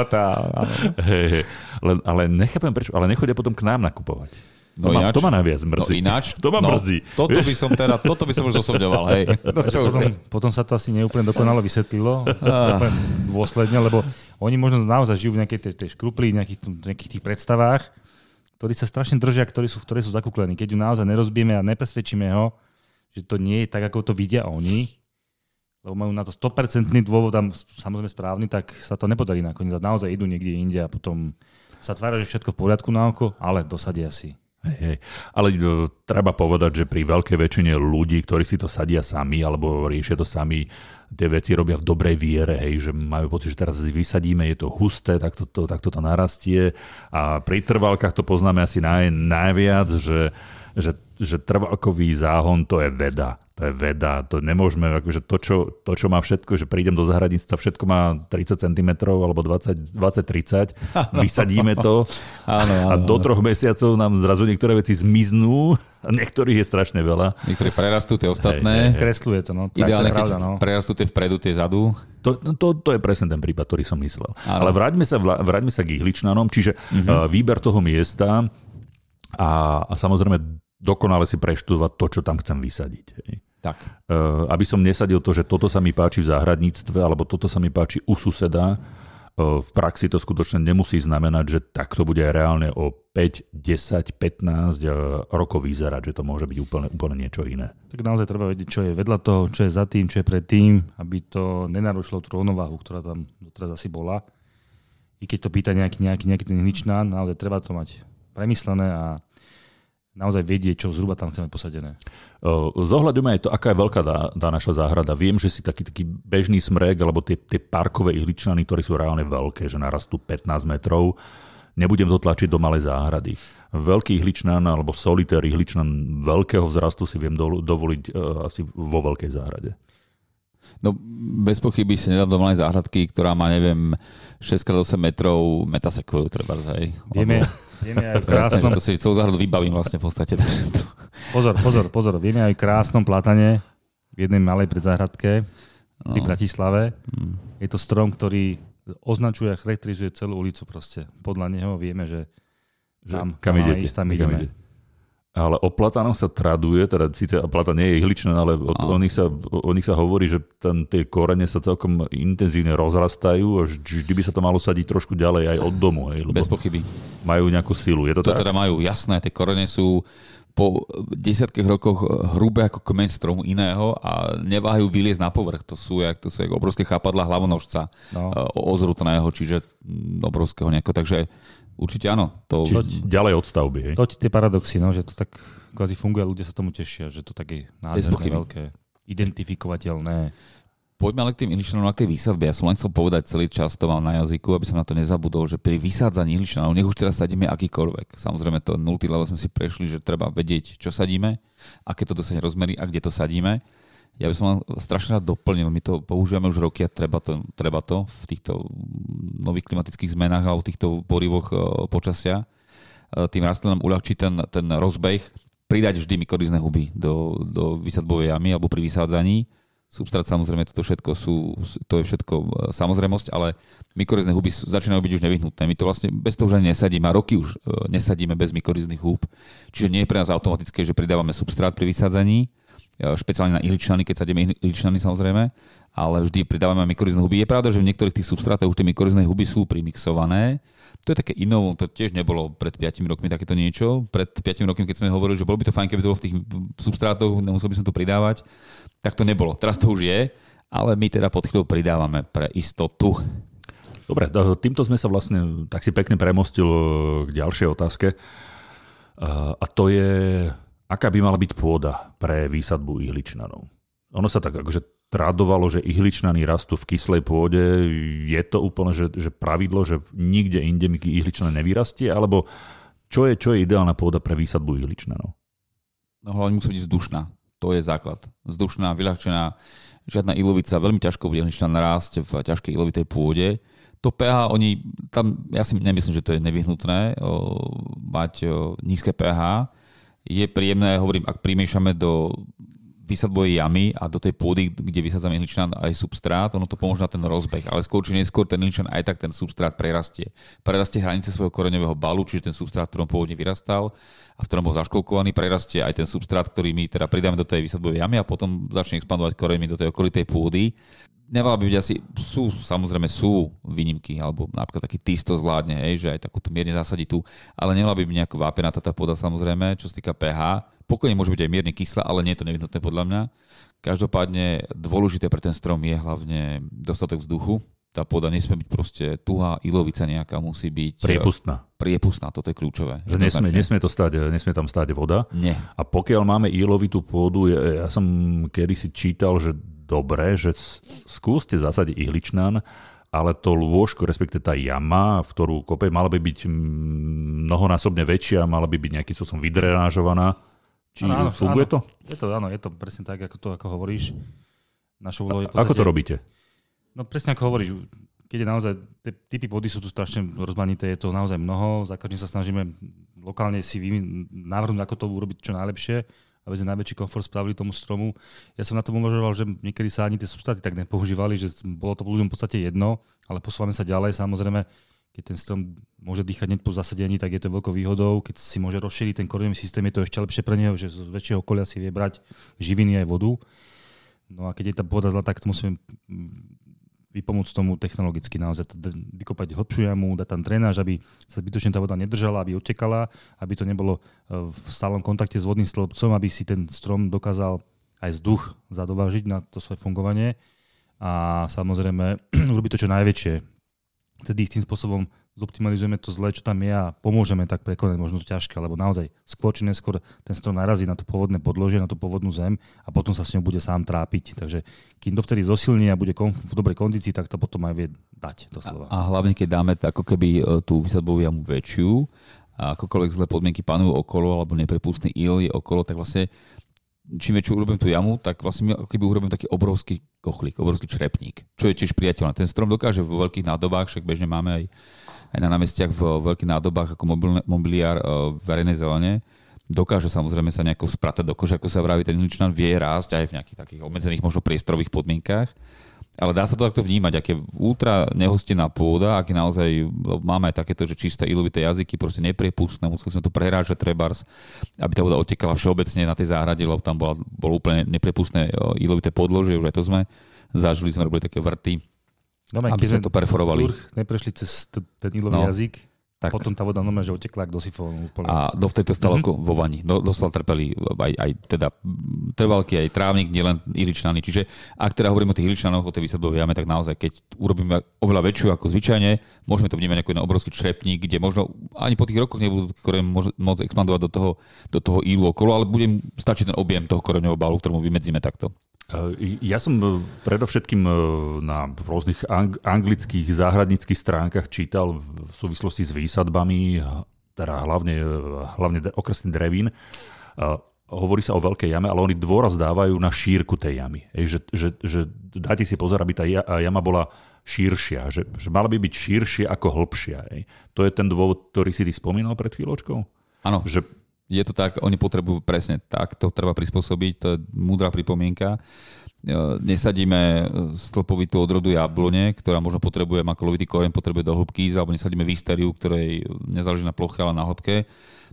hey. ale nechápem prečo, ale nechodia potom k nám nakupovať. No to, ináč, ma, to ma najviac mrzí. No ináč, to ma no, mrzí. Toto by som teda, toto by som už zosobňoval, hej. No, čo potom, potom, sa to asi neúplne dokonale vysvetlilo, ah. dôsledne, lebo oni možno naozaj žijú v nejakej tej, tej škrupli, nejakých, nejakých tých predstavách, ktorí sa strašne držia, ktorí sú, ktoré sú zakúklení. Keď ju naozaj nerozbijeme a nepresvedčíme ho, že to nie je tak, ako to vidia oni, lebo majú na to 100% dôvod tam samozrejme správny, tak sa to nepodarí nakoniec. Naozaj idú niekde inde a potom sa tvária, že všetko v poriadku na oko, ale dosadia si. Hej. Ale uh, treba povedať, že pri veľkej väčšine ľudí, ktorí si to sadia sami alebo riešia to sami, tie veci robia v dobrej viere, hej, že majú pocit, že teraz vysadíme, je to husté, tak to, to, tak to narastie a pri trvalkách to poznáme asi naj, najviac, že, že, že trvalkový záhon to je veda to je veda, to nemôžeme, akože to, čo, to, čo má všetko, že prídem do zahradníctva, všetko má 30 cm alebo 20-30, vysadíme to áno, áno, a do troch mesiacov nám zrazu niektoré veci zmiznú, a niektorých je strašne veľa. Niektorí prerastú tie ostatné. Hej, hej. Kresluje to, no. Ideálne, keď no. prerastú tie vpredu, tie zadu. To, to, to je presne ten prípad, ktorý som myslel. Áno. Ale vráťme sa, vráťme sa k ihličnanom, čiže uh-huh. uh, výber toho miesta a, a samozrejme dokonale si preštudovať to, čo tam chcem vysadiť. Hej. Tak. Uh, aby som nesadil to, že toto sa mi páči v záhradníctve, alebo toto sa mi páči u suseda, uh, v praxi to skutočne nemusí znamenať, že takto bude reálne o 5, 10, 15 rokov vyzerať, že to môže byť úplne, úplne niečo iné. Tak naozaj treba vedieť, čo je vedľa toho, čo je za tým, čo je pred tým, aby to nenarušilo tú rovnováhu, ktorá tam doteraz asi bola. I keď to pýta nejaký, nejaký, nejaký ten hličnán, naozaj treba to mať premyslené a naozaj vedieť, čo zhruba tam chceme posadené. Zohľadujeme aj to, aká je veľká tá, tá naša záhrada. Viem, že si taký, taký bežný smrek, alebo tie, tie parkové ihličnany, ktoré sú reálne veľké, že narastú 15 metrov, nebudem to tlačiť do malej záhrady. Veľký ihličnan alebo solitér ihličnan veľkého vzrastu si viem dovoliť uh, asi vo veľkej záhrade. No bez pochyby si nedám do malej záhradky, ktorá má, neviem, 6x8 metrov metasekvoju, treba aj. Vieme, Vieme aj v krásnom... to si celú záhradu vybavím vlastne v podstate. Pozor, pozor, pozor. Vieme aj v krásnom platane v jednej malej predzáhradke, pri No. Bratislave. Mm. Je to strom, ktorý označuje a charakterizuje celú ulicu proste. Podľa neho vieme, že Že tam, kam idete, ísť, tam kam ideme. Ale o platánoch sa traduje, teda síce platan nie je ihličná, ale o, o, nich sa, o nich sa hovorí, že tam tie korene sa celkom intenzívne rozrastajú a vž- vždy by sa to malo sadiť trošku ďalej aj od domu, hej, Bez pochyby. majú nejakú silu. Je to, To tak? teda majú, jasné, tie korene sú po desiatkých rokoch hrubé ako kmeň stromu iného a neváhajú vyliezť na povrch. To sú jak, to sú jak obrovské chápadla hlavonožca No. no. ozrutného, čiže obrovského nejako. Takže určite áno. To, Čiže ďalej od stavby. Hej? To ti tie paradoxy, no, že to tak kvázi funguje, ľudia sa tomu tešia, že to tak je nádherné, veľké, identifikovateľné. Poďme ale k tým ihličnanom a k tej výsadbe. Ja som len chcel povedať celý čas, to mám na jazyku, aby som na to nezabudol, že pri vysádzaní ihličnanov, nech už teraz sadíme akýkoľvek. Samozrejme to 0. level sme si prešli, že treba vedieť, čo sadíme, aké to dosahne rozmery a kde to sadíme. Ja by som len strašne rád doplnil, my to používame už roky a treba to, treba to v týchto nových klimatických zmenách alebo týchto porivoch e, počasia. E, Tým rastlinám uľahčí ten, ten rozbeh, pridať vždy mykorizné huby do, do vysadbovej jamy alebo pri vysádzaní. Substrát samozrejme, toto všetko sú, to je všetko e, samozrejmosť, ale mykorizné huby začínajú byť už nevyhnutné. My to vlastne bez toho už ani nesadíme a roky už nesadíme bez mykorizných húb. Čiže nie je pre nás automatické, že pridávame substrát pri vysádzaní, špeciálne na ihličnany, keď sadíme ihličnany samozrejme, ale vždy pridávame mykorizné huby. Je pravda, že v niektorých tých substrátoch už tie mykorizné huby sú primixované, to je také inovom, to tiež nebolo pred 5 rokmi takéto niečo. Pred 5 rokmi, keď sme hovorili, že bolo by to fajn, keby to bolo v tých substrátoch, nemusel by som to pridávať, tak to nebolo. Teraz to už je, ale my teda pod chvíľou pridávame pre istotu. Dobre, to- týmto sme sa vlastne tak si pekne premostil k ďalšej otázke. A to je, aká by mala byť pôda pre výsadbu ihličnanov. Ono sa tak akože tradovalo, že ihličnany rastú v kyslej pôde. Je to úplne, že, že pravidlo, že nikde inde mi ihličnan nevyrastie? Alebo čo je, čo je ideálna pôda pre výsadbu ihličnanov? No hlavne musí byť vzdušná. To je základ. Vzdušná, vyľahčená, žiadna ilovica, veľmi ťažko bude ihličná narásť v ťažkej ilovitej pôde. To pH, oni tam, ja si nemyslím, že to je nevyhnutné o, mať o, nízke pH. Je príjemné, hovorím, ak primiešame do vysadbovej jamy a do tej pôdy, kde vysádzame ihličnan aj substrát, ono to pomôže na ten rozbeh, ale skôr či neskôr ten ihličnan aj tak ten substrát prerastie. Prerastie hranice svojho koreňového balu, čiže ten substrát, ktorom pôvodne vyrastal a v ktorom bol zaškolkovaný, prerastie aj ten substrát, ktorý my teda pridáme do tej vysadbovej jamy a potom začne expandovať koreňmi do tej okolitej pôdy. Nemala by byť asi, sú, samozrejme sú výnimky, alebo napríklad taký týsto zvládne, hej, že aj takúto mierne zasadí tu, ale nemala by byť nejako vápenatá tá pôda samozrejme, čo sa týka pH. Pokojne môže byť aj mierne kyslá, ale nie je to nevyhnutné podľa mňa. Každopádne dôležité pre ten strom je hlavne dostatok vzduchu. Tá pôda nesmie byť proste tuhá, ilovica nejaká musí byť Priepustná. priepustná, toto je kľúčové. Že nesmie, nesmie, to stať, nesmie tam stáť voda. Nie. A pokiaľ máme ílovitú pôdu, ja, ja som kedysi čítal, že dobre, že skúste zasadiť ihličnan, ale to lôžko, respektive tá jama, v ktorú kope, mala by byť mm, mnohonásobne väčšia, mala by byť nejakým spôsobom vydrenážovaná. Či Áno, áno, funguje áno. to? Je to, áno, je to presne tak, ako to, ako hovoríš. Našou úlohou je v Ako to podstate- robíte? No presne ako hovoríš, keď je naozaj, tie typy pôdy sú tu strašne rozmanité, je to naozaj mnoho, za každým sa snažíme lokálne si vy, navrhnúť, ako to urobiť čo najlepšie, aby sme najväčší komfort spravili tomu stromu. Ja som na tom uvažoval, že niekedy sa ani tie substráty tak nepoužívali, že bolo to ľuďom v podstate jedno, ale posúvame sa ďalej, samozrejme, keď ten strom môže dýchať hneď po zasadení, tak je to veľkou výhodou. Keď si môže rozšíriť ten koreňový systém, je to ešte lepšie pre neho, že z väčšieho okolia si vie brať živiny aj vodu. No a keď je tá pôda zlá, tak to musíme vypomôcť tomu technologicky naozaj, vykopať hlbšiu jamu, dať tam drenáž, aby sa zbytočne tá voda nedržala, aby odtekala, aby to nebolo e, v stálom kontakte s vodným stĺpcom, aby si ten strom dokázal aj vzduch zadovážiť na to svoje fungovanie a samozrejme urobiť to čo najväčšie. Vtedy tým spôsobom zoptimalizujeme to zlé, čo tam je a pomôžeme tak prekonať možno ťažké, lebo naozaj skôr či neskôr ten strom narazí na to pôvodné podložie, na tú pôvodnú zem a potom sa s ňou bude sám trápiť. Takže kým to vtedy zosilní a bude konf- v dobrej kondícii, tak to potom aj vie dať to slova. A hlavne, keď dáme ako keby e, tú vysadbovú jamu väčšiu, a akokoľvek zlé podmienky panujú okolo, alebo neprepustný il je okolo, tak vlastne čím väčšiu urobím tú jamu, tak vlastne keby urobím taký obrovský kochlík, obrovský črepník, čo je tiež priateľné. Ten strom dokáže vo veľkých nádobách, však bežne máme aj, aj na námestiach v veľkých nádobách ako mobilne, mobiliár e, verejnej zelene, dokáže samozrejme sa nejako spratať do kože, ako sa vraví, ten ličnan vie rásť aj v nejakých takých obmedzených možno priestorových podmienkách. Ale dá sa to takto vnímať, aké ultra nehostená pôda, aké naozaj, máme aj takéto, že čisté ilovité jazyky, proste nepriepustné, museli sme to prehrážať trebárs, aby tá voda otekala všeobecne na tej záhrade, lebo tam bola, bolo úplne nepriepustné ilovité podložie, už aj to sme zažili, sme robili také vrty, no, aby sme to perforovali. Neprešli cez ten ilový no. jazyk, tak. Potom tá voda normálne, že utekla ako do sifónu úplne. A dovtedy to stalo mm-hmm. vo vani. Do, doslova trpeli aj, aj teda trvalky, aj trávnik, nielen iličnany. Čiže ak teda hovoríme o tých iličnanoch, o tej vysadbovej jame, tak naozaj, keď urobíme oveľa väčšiu ako zvyčajne, môžeme to vnímať ako jeden obrovský črepník, kde možno ani po tých rokoch nebudú koreň môcť expandovať do toho, do toho ílu okolo, ale bude stačiť ten objem toho koreňového balu, ktorému vymedzíme takto. Ja som e, predovšetkým e, na rôznych anglických záhradníckých stránkach čítal v súvislosti s výsadbami, teda hlavne, e, hlavne okresný drevín, hovorí sa o veľkej jame, ale oni dôraz dávajú na šírku tej jamy. Ej, že, že, že dajte si pozor, aby tá jama bola širšia, že, že mala by byť širšia ako hĺbšia. Ej. To je ten dôvod, ktorý si ty spomínal pred chvíľočkou? Áno. Že je to tak, oni potrebujú presne tak, to treba prispôsobiť, to je múdra pripomienka. E, nesadíme stĺpovitú odrodu jablone, ktorá možno potrebuje makolovitý koreň, potrebuje do hĺbky alebo nesadíme výsteriu, ktorej nezáleží na ploche, ale na hĺbke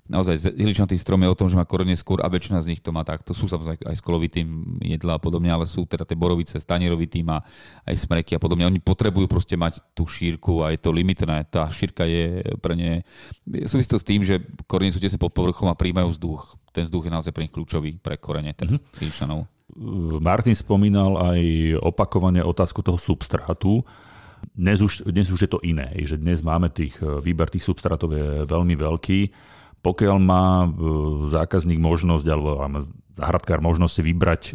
naozaj hiličnatý strom je o tom, že má korene skôr a väčšina z nich to má takto. Sú samozrejme aj s kolovitým jedla a podobne, ale sú teda tie borovice s tanierovitým a aj smreky a podobne. Oni potrebujú proste mať tú šírku a je to limitné. Tá šírka je pre ne... Súvisí to s tým, že korene sú tesne pod povrchom a príjmajú vzduch. Ten vzduch je naozaj pre nich kľúčový pre korene, ten mm-hmm. Martin spomínal aj opakovane otázku toho substrátu. Dnes už, dnes už je to iné, že dnes máme tých, výber tých substrátov je veľmi veľký pokiaľ má e, zákazník možnosť, alebo záhradkár možnosť si vybrať, e,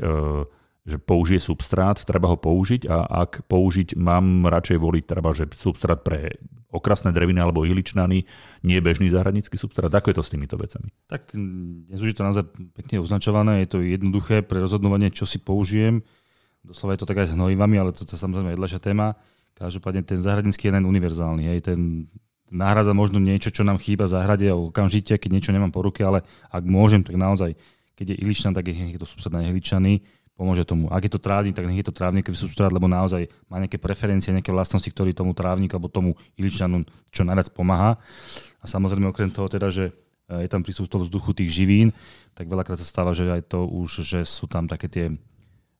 že použije substrát, treba ho použiť a ak použiť, mám radšej voliť treba, že substrát pre okrasné dreviny alebo ihličnany, nie bežný záhradnícky substrát. Ako je to s týmito vecami? Tak dnes už je to naozaj pekne označované, je to jednoduché pre rozhodnovanie, čo si použijem. Doslova je to tak aj s hnojivami, ale to je samozrejme jedľašia téma. Každopádne ten záhradnícky je len univerzálny. Hej. Ten náhradza možno niečo, čo nám chýba v záhrade okamžite, keď niečo nemám po ruke, ale ak môžem, tak naozaj, keď je iličnan, tak je to substrát na ihličaný, pomôže tomu. Ak je to trávnik, tak nech je to trávnikový substrát, lebo naozaj má nejaké preferencie, nejaké vlastnosti, ktoré tomu trávniku alebo tomu iličnanu čo najviac pomáha. A samozrejme okrem toho teda, že e, je tam prístup toho vzduchu tých živín, tak veľakrát sa stáva, že aj to už, že sú tam také tie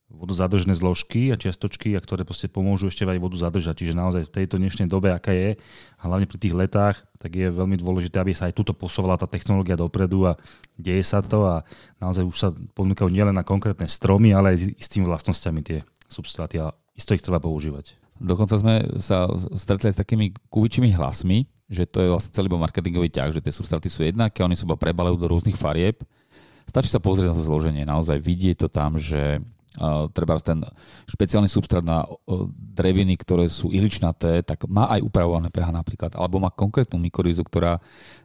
vodozadržné zložky a čiastočky, a ktoré proste pomôžu ešte aj vodu zadržať. Čiže naozaj v tejto dnešnej dobe, aká je, a hlavne pri tých letách, tak je veľmi dôležité, aby sa aj tuto posúvala tá technológia dopredu a deje sa to a naozaj už sa ponúkajú nielen na konkrétne stromy, ale aj s tým vlastnosťami tie substráty a isto ich treba používať. Dokonca sme sa stretli s takými kuvičimi hlasmi, že to je vlastne celý marketingový ťah, že tie substráty sú jednaké, oni sa prebalujú do rôznych farieb. Stačí sa pozrieť na to zloženie, naozaj vidieť to tam, že treba ten špeciálny substrát na dreviny, ktoré sú ihličnaté, tak má aj upravované pH napríklad, alebo má konkrétnu mykorízu, ktorá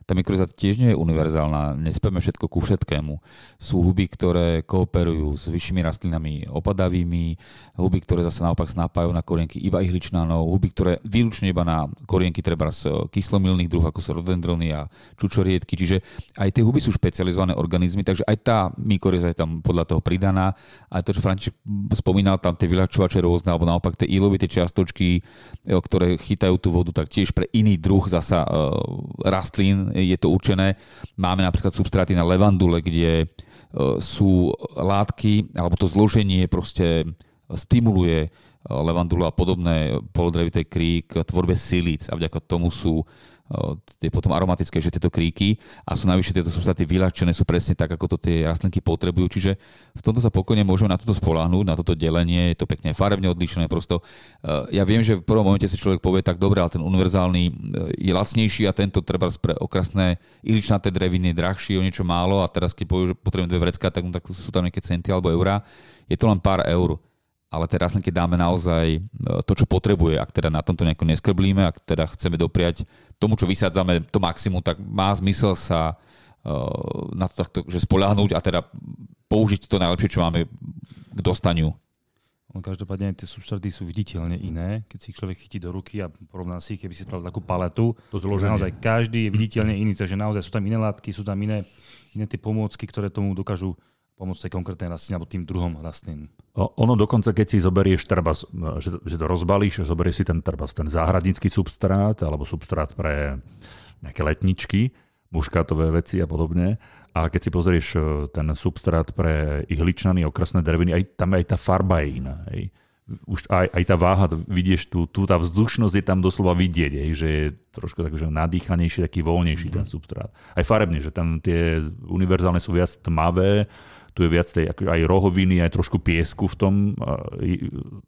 tá mikroza tiež nie je univerzálna, nespieme všetko ku všetkému. Sú huby, ktoré kooperujú s vyššími rastlinami opadavými, huby, ktoré zase naopak snápajú na korienky iba ihličnanov, huby, ktoré výlučne iba na korienky treba z kyslomilných druh, ako sú rodendrony a čučoriedky. Čiže aj tie huby sú špecializované organizmy, takže aj tá mykoríza je tam podľa toho pridaná. Aj to, čo Spomínal, tam tie vyľahčovače rôzne, alebo naopak tie ilovité čiastočky, ktoré chytajú tú vodu, tak tiež pre iný druh zasa rastlín je to určené. Máme napríklad substráty na levandule, kde e, sú látky, alebo to zloženie proste stimuluje e, levandulu a podobné polodrevité krík tvorbe silíc a vďaka tomu sú tie potom aromatické, že tieto kríky a sú najvyššie tieto substáty vyľahčené, sú presne tak, ako to tie rastlinky potrebujú. Čiže v tomto sa pokojne môžeme na toto spoláhnuť, na toto delenie, je to pekne farebne odlišené. Prosto, ja viem, že v prvom momente si človek povie, tak dobre, ale ten univerzálny je lacnejší a tento treba pre okrasné iličnaté dreviny je drahší o niečo málo a teraz keď povie, že potrebujem dve vrecka, tak, tak sú tam nejaké centy alebo eurá. Je to len pár eur ale tej rastlinke dáme naozaj to, čo potrebuje. Ak teda na tomto nejako neskrblíme, ak teda chceme dopriať tomu, čo vysádzame, to maximum, tak má zmysel sa uh, na to takto, že spoľahnúť a teda použiť to najlepšie, čo máme k dostaniu. No, každopádne tie substráty sú viditeľne iné, keď si ich človek chytí do ruky a porovná si keby si spravil takú paletu. To zloženie. Naozaj každý je viditeľne iný, takže naozaj sú tam iné látky, sú tam iné, iné tie pomôcky, ktoré tomu dokážu pomôcť tej konkrétnej rastline alebo tým druhom rastlín. Ono dokonca, keď si zoberieš trebas, že, že to rozbalíš, zoberieš si ten trebas, ten záhradnícky substrát alebo substrát pre nejaké letničky, muškátové veci a podobne. A keď si pozrieš e, ten substrát pre ihličnany, okrasné dreviny, aj, tam aj tá farba je iná. Hej. Už aj, aj tá váha, vidieš, tu, tu tá vzdušnosť je tam doslova vidieť, hej, že je trošku tak, že nadýchanejší, taký voľnejší mm-hmm. ten substrát. Aj farebne, že tam tie univerzálne sú viac tmavé, tu je viac tej aj rohoviny, aj trošku piesku v tom.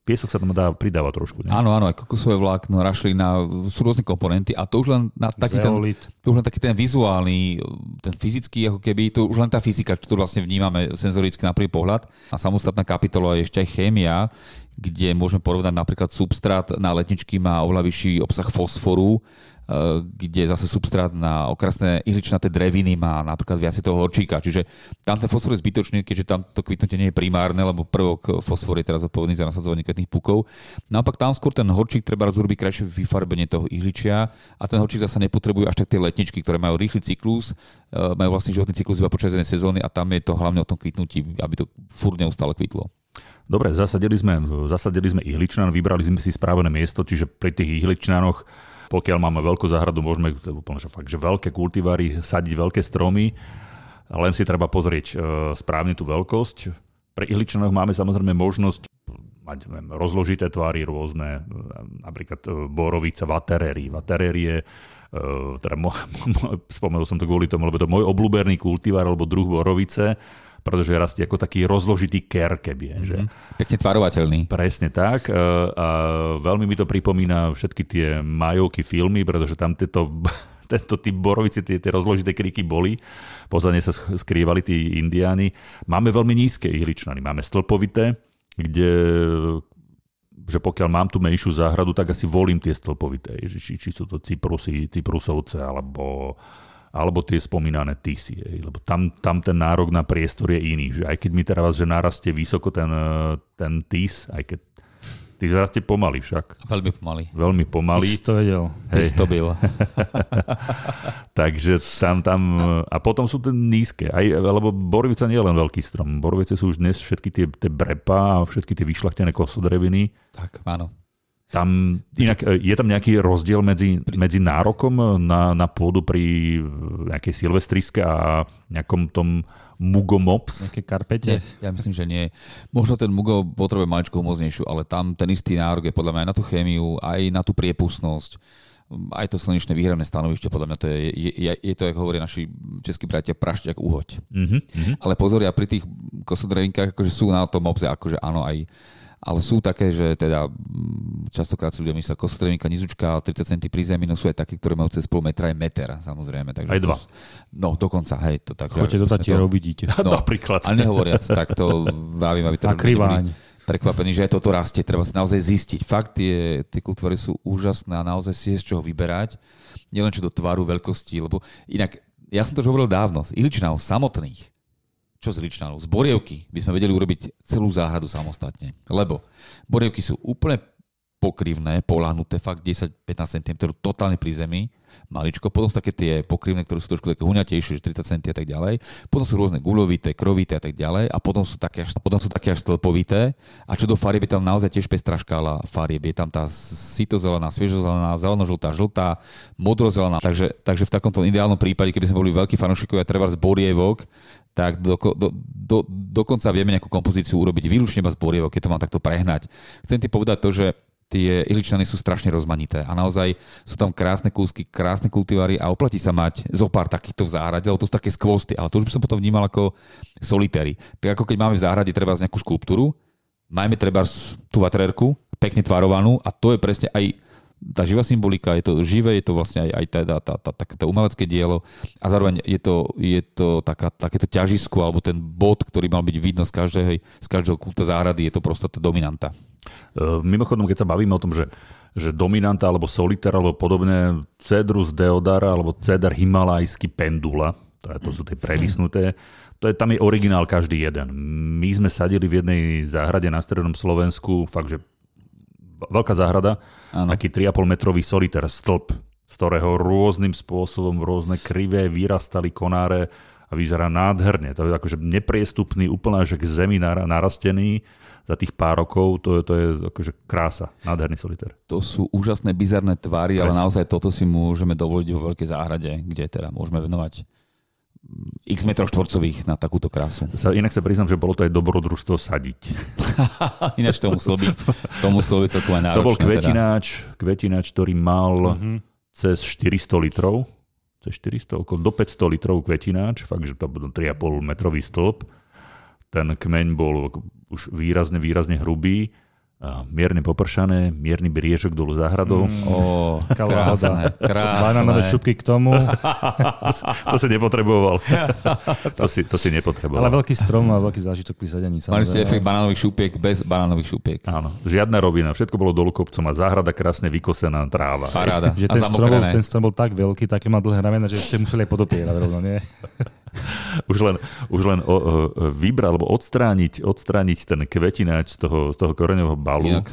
Piesok sa tam dá pridáva trošku. Ne? Áno, áno, aj kokosové vlákno, rašlina, sú rôzne komponenty a to už len na taký ten, to už len taký ten vizuálny, ten fyzický, ako keby, to už len tá fyzika, ktorú vlastne vnímame senzoricky na prvý pohľad. A samostatná kapitola je ešte aj chémia, kde môžeme porovnať napríklad substrát na letničky má oveľa vyšší obsah fosforu, kde zase substrát na okrasné ihličnaté dreviny má napríklad viac toho horčíka. Čiže tam ten fosfor je zbytočný, keďže tam to kvitnutie nie je primárne, lebo prvok fosfor je teraz odpovedný za nasadzovanie kvetných pukov. Naopak tam skôr ten horčík treba urobiť krajšie vyfarbenie toho ihličia a ten horčík zase nepotrebuje až tak tie letničky, ktoré majú rýchly cyklus, eh, majú vlastný životný cyklus iba počas jednej sezóny a tam je to hlavne o tom kvitnutí, aby to furt neustále kvitlo. Dobre, zasadili sme, zasadili sme ihličnan, vybrali sme si správne miesto, čiže pri tých ihličnanoch pokiaľ máme veľkú záhradu, môžeme že fakt, že veľké kultivary, sadiť veľké stromy, len si treba pozrieť e, správne tú veľkosť. Pri ihličanoch máme samozrejme možnosť mať neviem, rozložité tvary rôzne, e, napríklad e, borovica, vateréry. Vateréry je, teda spomenul som to kvôli tomu, lebo to môj obľúbený kultivár alebo druh borovice, pretože rastie ako taký rozložitý ker, keby. Mm-hmm. Že? Pekne tvarovateľný. Presne tak. E, a veľmi mi to pripomína všetky tie majovky filmy, pretože tam tieto tento typ borovice, tie, tie rozložité kríky boli. Pozadne sa skrývali tí indiáni. Máme veľmi nízke ihličnany. Máme stĺpovité, kde že pokiaľ mám tú menšiu záhradu, tak asi volím tie stĺpovité. Či, či sú to cyprusy, cyprusovce, alebo alebo tie spomínané tisy. Lebo tam, tam ten nárok na priestor je iný. Že aj keď mi teraz, že narastie vysoko ten, eh, ten tis, aj keď Ty zarastie pomaly však. Veľmi pomaly. Veľmi pomaly. Ty to vedel. Ty to byl. Takže tam, tam... A potom sú ten nízke. Aj, lebo borovica nie je len veľký strom. Borovice sú už dnes všetky tie, tie brepa a všetky tie vyšľachtené kosodreviny. Tak, áno. Tam, inak, e, je tam nejaký rozdiel medzi, medzi nárokom na, na pôdu pri nejakej silvestriske a nejakom tom mugomops? Nejaké karpete? Nie, ja myslím, že nie. Možno ten mugo potrebuje maličko moznejšiu, ale tam ten istý nárok je podľa mňa aj na tú chémiu, aj na tú priepustnosť aj to slnečné výhradné stanovište, podľa mňa to je, je, je to, ako hovoria naši českí bratia, prašťak uhoď. Mm-hmm. Ale pozor, ja pri tých kosodrevinkách akože sú na tom obze, akože áno, aj ale sú také, že teda častokrát si ľudia myslia, kosotrevinka nizučka 30 cm pri zemi, no sú aj také, ktoré majú cez pol metra aj meter, samozrejme. Takže aj dva. To, no dokonca, hej. To tak, Choďte do Tatierov, vidíte. No, Napríklad. Ale nehovoriac, tak to vravím, aby to boli prekvapení, že toto rastie, treba sa naozaj zistiť. Fakt, tie, tie kultvary sú úžasné a naozaj si je z čoho vyberať. Nielen čo do tvaru, veľkosti, lebo inak, ja som to už hovoril dávno, z iličnánov samotných čo z Ličnanu? Z Borievky by sme vedeli urobiť celú záhradu samostatne. Lebo Borievky sú úplne pokrivné, polahnuté, fakt 10-15 cm, totálne pri zemi, maličko. Potom sú také tie pokrivné, ktoré sú trošku také huňatejšie, že 30 cm a tak ďalej. Potom sú rôzne guľovité, krovité a tak ďalej. A potom sú také potom sú také až stĺpovité. A čo do farieb je tam naozaj tiež pestrá škála farieb. Je tam tá sitozelená, sviežozelená, zelenožltá, žltá, modrozelená. Takže, takže v takomto ideálnom prípade, keby sme boli veľkí fanúšikovia treba z borievok, tak do, do, do, dokonca vieme nejakú kompozíciu urobiť výlučne iba z borievok, keď to mám takto prehnať. Chcem ti povedať to, že tie ihličnany sú strašne rozmanité a naozaj sú tam krásne kúsky, krásne kultivary a oplatí sa mať zo pár takýchto v záhrade, lebo to sú také skvosty, ale to už by som potom vnímal ako solitéry. Tak ako keď máme v záhrade treba z nejakú skulptúru, majme treba tú vatrérku, pekne tvarovanú a to je presne aj tá živá symbolika, je to živé, je to vlastne aj, aj teda tá, tá, tá, tá umelecké dielo a zároveň je to, je to taká, takéto ťažisko alebo ten bod, ktorý mal byť vidno z, každého, z každého kulta záhrady, je to prosto tá dominanta. E, mimochodom, keď sa bavíme o tom, že, že dominanta alebo soliter alebo podobne, Cedrus deodara alebo Cedar himalajský pendula, to, to sú tie previsnuté, to je, tam je originál každý jeden. My sme sadili v jednej záhrade na strednom Slovensku, fakt, že veľká záhrada, ano. taký 3,5 metrový soliter stĺp, z ktorého rôznym spôsobom rôzne krivé vyrastali konáre a vyzerá nádherne. To je akože nepriestupný, úplne až k zemi narastený za tých pár rokov, to je, to je akože krása, nádherný solitér. To sú úžasné, bizarné tvary, ale naozaj toto si môžeme dovoliť vo veľkej záhrade, kde teda môžeme venovať x metrov štvorcových na takúto krásu. Sa, inak sa priznám, že bolo to aj dobrodružstvo sadiť. Ináč to muselo byť, to muselo byť celkom aj náročné. To bol kvetináč, teda. kvetináč ktorý mal uh-huh. cez 400 litrov, cez 400, okolo do 500 litrov kvetináč, fakt, že to bol 3,5 metrový stĺp ten kmeň bol už výrazne, výrazne hrubý, mierne popršané, mierny briežok dolu záhradou. Mm, oh, krásne, krásne. Banánové šupky k tomu. to si nepotreboval. to, si, to si nepotreboval. Ale veľký strom a veľký zážitok pri sadení. Mali ste efekt banánových šupiek bez banánových šupiek. Áno, žiadna rovina, všetko bolo dolu kopcom a záhrada krásne vykosená tráva. Paráda. Že ten, strom bol, ten strom bol tak veľký, také má dlhé ramena, že ste museli aj podopierať rovno, nie? už len, už len o, o, vybrať alebo odstrániť, odstrániť ten kvetináč z toho, z toho koreňového balu. Inak.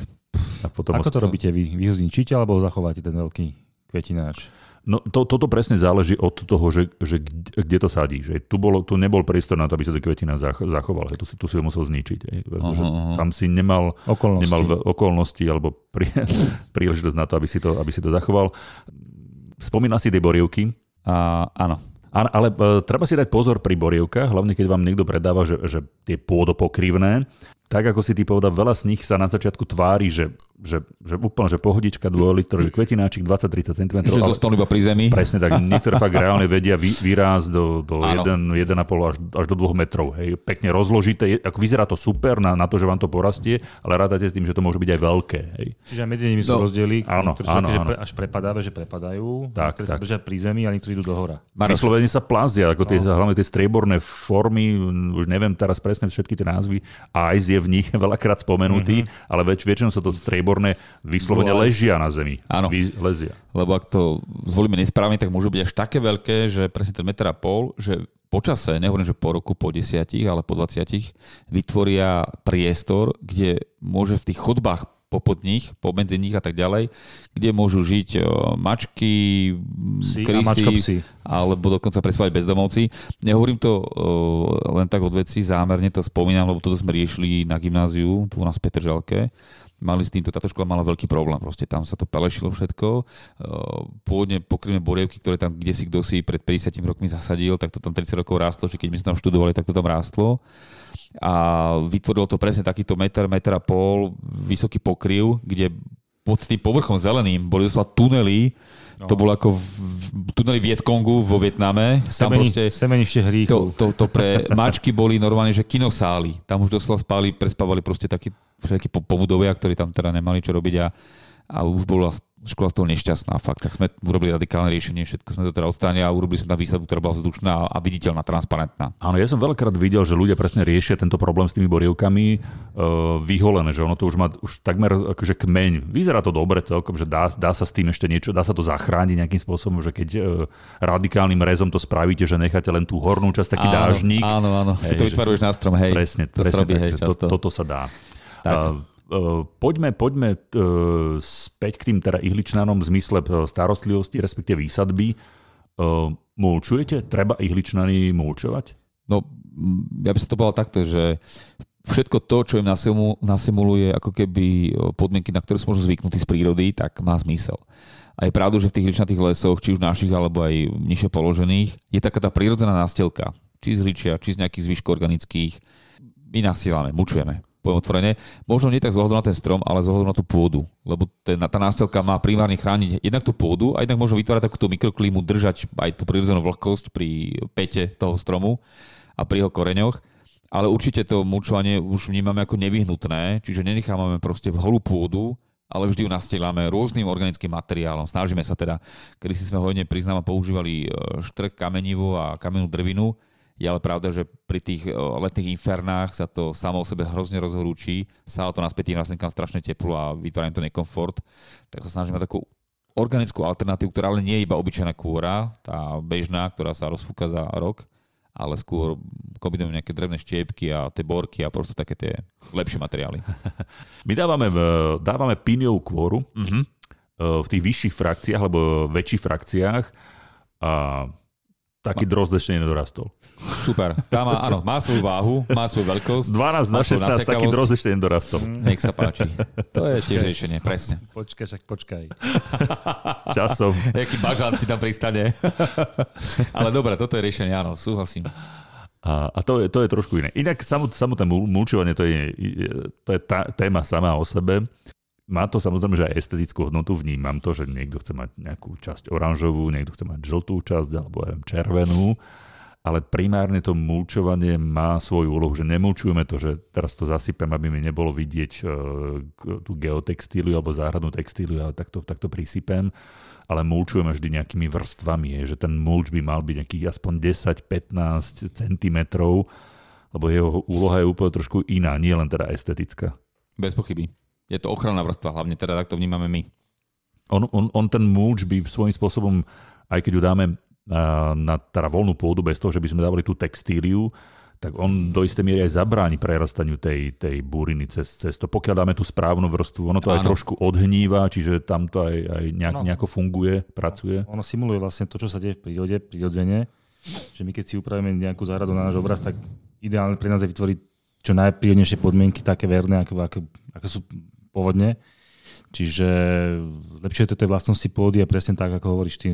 A potom Ako to to robíte vy? Vy ho zničíte alebo zachováte ten veľký kvetináč? No to, toto presne záleží od toho, že, že kde to sadí. Že tu, bolo, tu nebol priestor na to, aby sa to kvetina zachoval. Tu si, tu si ho musel zničiť. uh-huh, uh-huh. Tam si nemal okolnosti, nemal okolnosti alebo prí, príležitosť na to, aby si to, aby si to zachoval. Spomínal si tie borievky. Uh, áno. Ale, ale treba si dať pozor pri borievkách, hlavne keď vám niekto predáva, že, že tie pôdopokrivné, tak ako si ty povedal, veľa z nich sa na začiatku tvári, že, že, že úplne, že pohodička, 2 litr, že kvetináčik 20-30 cm. Že zostanú iba pri zemi. Presne tak, niektoré fakt reálne vedia vy, výraz do, do 1,5 až, až do 2 metrov. Hej. Pekne rozložité, ako vyzerá to super na, na to, že vám to porastie, ale rádate s tým, že to môže byť aj veľké. Hej. Čiže medzi nimi sú no. rozdiely, áno, ktoré áno, áno. až prepadáve, že prepadajú, tak, ktoré tak. sa držia pri zemi a niektorí idú do hora. Vyslovene sa plázia, ako tie, no. hlavne tie strieborné formy, už neviem teraz presne všetky tie názvy, a aj je v nich veľakrát spomenutý, mm-hmm. ale väč, väčšinou sa to strieborné vyslovene ležia na zemi. Áno. Lezia. Lebo ak to zvolíme nesprávne, tak môžu byť až také veľké, že presne ten meter a pol, že počase, nehovorím, že po roku, po desiatich, ale po 20 vytvoria priestor, kde môže v tých chodbách popod nich, pomedzi nich a tak ďalej, kde môžu žiť mačky, psi krysy, alebo dokonca prespávať bezdomovci. Nehovorím to len tak od veci, zámerne to spomínam, lebo toto sme riešili na gymnáziu, tu u nás v Petržalke. Mali s týmto, táto škola mala veľký problém, proste tam sa to pelešilo všetko. Pôvodne pokryvné borievky, ktoré tam kde si kto si pred 50 rokmi zasadil, tak to tam 30 rokov rástlo, že keď my sme tam študovali, tak to tam rástlo a vytvorilo to presne takýto meter, meter a pol vysoký pokryv, kde pod tým povrchom zeleným boli doslova tunely, no. to bolo ako v, v tuneli Vietkongu vo Vietname. Semeni, proste, semenište hríchu. To, to, to, pre mačky boli normálne, že kinosály. Tam už doslova spali, prespávali proste takí všetky pobudovia, ktorí tam teda nemali čo robiť a, a už bola škola z toho nešťastná, fakt. Tak sme urobili radikálne riešenie, všetko sme to teda odstránili a urobili sme tam výsledku, ktorá bola vzdušná a viditeľná, transparentná. Áno, ja som veľakrát videl, že ľudia presne riešia tento problém s tými borievkami uh, vyholené, že ono to už má už takmer akože kmeň. Vyzerá to dobre celkom, že dá, dá sa s tým ešte niečo, dá sa to zachrániť nejakým spôsobom, že keď uh, radikálnym rezom to spravíte, že necháte len tú hornú časť, taký áno, dážnik. Áno, áno, hej, si to vytvaruješ na strom, hej. Presne, to presne robí, hej, to, toto sa dá. Tak. Eh, poďme, poďme uh, späť k tým teda ihličnanom v zmysle eh, starostlivosti, respektive výsadby. Mulčujete? Treba ihličnany mulčovať? No, ja by som to povedal takto, že všetko to, čo im nasimuluje ako keby podmienky, na ktoré sú možno zvyknutí z prírody, tak má zmysel. A je pravdu, že v tých hličnatých lesoch, či už našich, alebo aj nižšie položených, je taká tá prírodzená nástelka. Či z hličia, či z nejakých zvyškov organických. My nasielame, mučujeme poviem otvorene. Možno nie tak z na ten strom, ale z na tú pôdu. Lebo ten, tá nástelka má primárne chrániť jednak tú pôdu a jednak možno vytvárať takúto mikroklímu, držať aj tú prirodzenú vlhkosť pri pete toho stromu a pri jeho koreňoch. Ale určite to mulčovanie už vnímame ako nevyhnutné, čiže nenechávame proste v holú pôdu, ale vždy ju nastielame rôznym organickým materiálom. Snažíme sa teda, kedy si sme hodne priznám používali e, štrk, kamenivo a kamennú drvinu, je ale pravda, že pri tých letných infernách sa to samo o sebe hrozne rozhorúči, sa to naspäť tým rastlinkám strašne teplo a vytvára to nekomfort. Tak sa snažíme takú organickú alternatívu, ktorá ale nie je iba obyčajná kôra, tá bežná, ktorá sa rozfúka za rok, ale skôr kombinujeme nejaké drevné štiepky a tie borky a proste také tie lepšie materiály. My dávame, dávame píniovú kôru mm-hmm. v tých vyšších frakciách alebo väčších frakciách a taký drozd ešte nedorastol. Super. Tá má, áno, má svoju váhu, má svoju veľkosť. 12 na 16, taký drozd ešte nedorastol. Nech sa páči. To je tiež riešenie, presne. Počkaj, však počkaj. Časom. Jaký bažant si tam pristane. Ale dobre, toto je riešenie, áno, súhlasím. A, a to, je, to je trošku iné. Inak samot, samotné mulčovanie, to je, to je tá, téma sama o sebe. Má to samozrejme, že aj estetickú hodnotu, vnímam to, že niekto chce mať nejakú časť oranžovú, niekto chce mať žltú časť alebo aj červenú, ale primárne to mulčovanie má svoju úlohu, že nemulčujeme to, že teraz to zasypem, aby mi nebolo vidieť uh, tú geotextíliu alebo záhradnú textíliu, ale takto, takto prisypem, ale mulčujeme vždy nejakými vrstvami, že ten mulč by mal byť nejakých aspoň 10-15 cm, lebo jeho úloha je úplne trošku iná, nie len teda estetická. Bez pochyby. Je to ochranná vrstva, hlavne teda tak to vnímame my. On, on, on ten mulč by svojím spôsobom, aj keď ju dáme na, na teda voľnú pôdu bez toho, že by sme dávali tú textíliu, tak on do istej miery aj zabráni prerastaniu tej, tej buriny cez, cez to. Pokiaľ dáme tú správnu vrstvu, ono to Áno. aj trošku odhníva, čiže tam to aj, aj nejak, no. nejako funguje, pracuje. Ono simuluje vlastne to, čo sa deje v prírode, prirodzene, že my keď si upravíme nejakú záhradu na náš obraz, tak ideálne pre nás je vytvoriť čo najprírodnejšie podmienky, také verné, ako, ako, ako sú povodne. Čiže lepšie je tej vlastnosti pôdy a presne tak, ako hovoríš ty.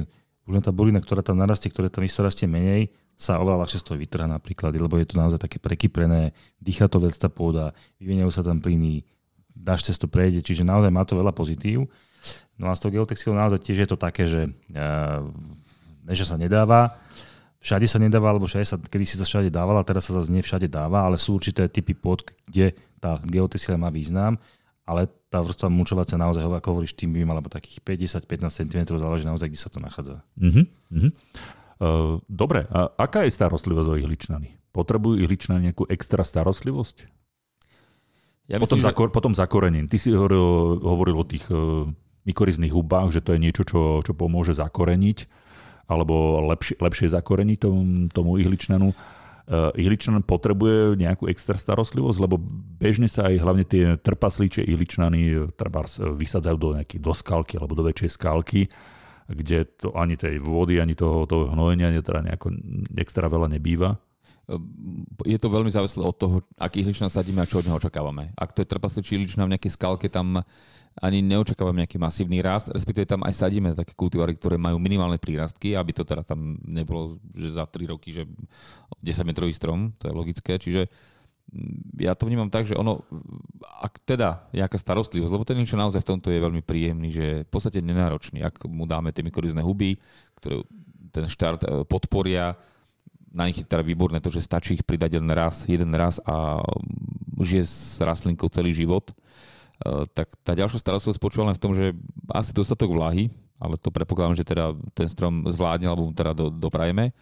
Už len tá burina, ktorá tam narastie, ktorá tam rastie menej, sa oveľa ľahšie z toho vytrhá napríklad, lebo je to naozaj také prekyprené, dýcha to veľa tá pôda, vyvieňajú sa tam plyny, dáš cez to prejde, čiže naozaj má to veľa pozitív. No a s tou geotextilou naozaj tiež je to také, že uh, ne, že sa nedáva, všade sa nedáva, alebo všade sa, kedy si sa všade dávala, teraz sa zase nie všade dáva, ale sú určité typy pôd, kde tá geotextila má význam ale tá vrstva mulčovacia naozaj, ako hovoríš, tým by mala takých 50-15 cm, záleží naozaj, kde sa to nachádza. Uh-huh. Uh, dobre, a aká je starostlivosť o ihličnany? Potrebujú ihličnany nejakú extra starostlivosť? Ja myslím, potom, že... zakor, potom zakorením. Ty si hovoril, hovoril o tých uh, mykorizných hubách, že to je niečo, čo, čo pomôže zakoreniť, alebo lepšie, lepšie zakoreniť tomu, tomu ihličnanu. Uh, ihličnan potrebuje nejakú extra starostlivosť, lebo bežne sa aj hlavne tie trpaslíče ihličnany eh, treba vysadzajú do nejakej do skalky alebo do väčšej skalky, kde to ani tej vody, ani toho, toho hnojenia teda nejako extra veľa nebýva. Je to veľmi závislé od toho, aký ihličnan sadíme a čo od neho očakávame. Ak to je trpaslíčí ihličnan v nejakej skalke, tam ani neočakávam nejaký masívny rast, respektíve tam aj sadíme také kultivary, ktoré majú minimálne prírastky, aby to teda tam nebolo, že za 3 roky, že 10 metrový strom, to je logické, čiže mm, ja to vnímam tak, že ono, ak teda nejaká starostlivosť, lebo ten niečo naozaj v tomto je veľmi príjemný, že v podstate nenáročný, ak mu dáme tie mikrorizné huby, ktoré ten štart e, podporia, na nich je teda výborné to, že stačí ich pridať len raz, jeden raz a žije s rastlinkou celý život. Eh, tak tá ďalšia starostlivosť spočíva len v tom, že asi dostatok vlahy, ale to predpokladám, že teda ten strom zvládne, alebo mu teda do, doprajeme.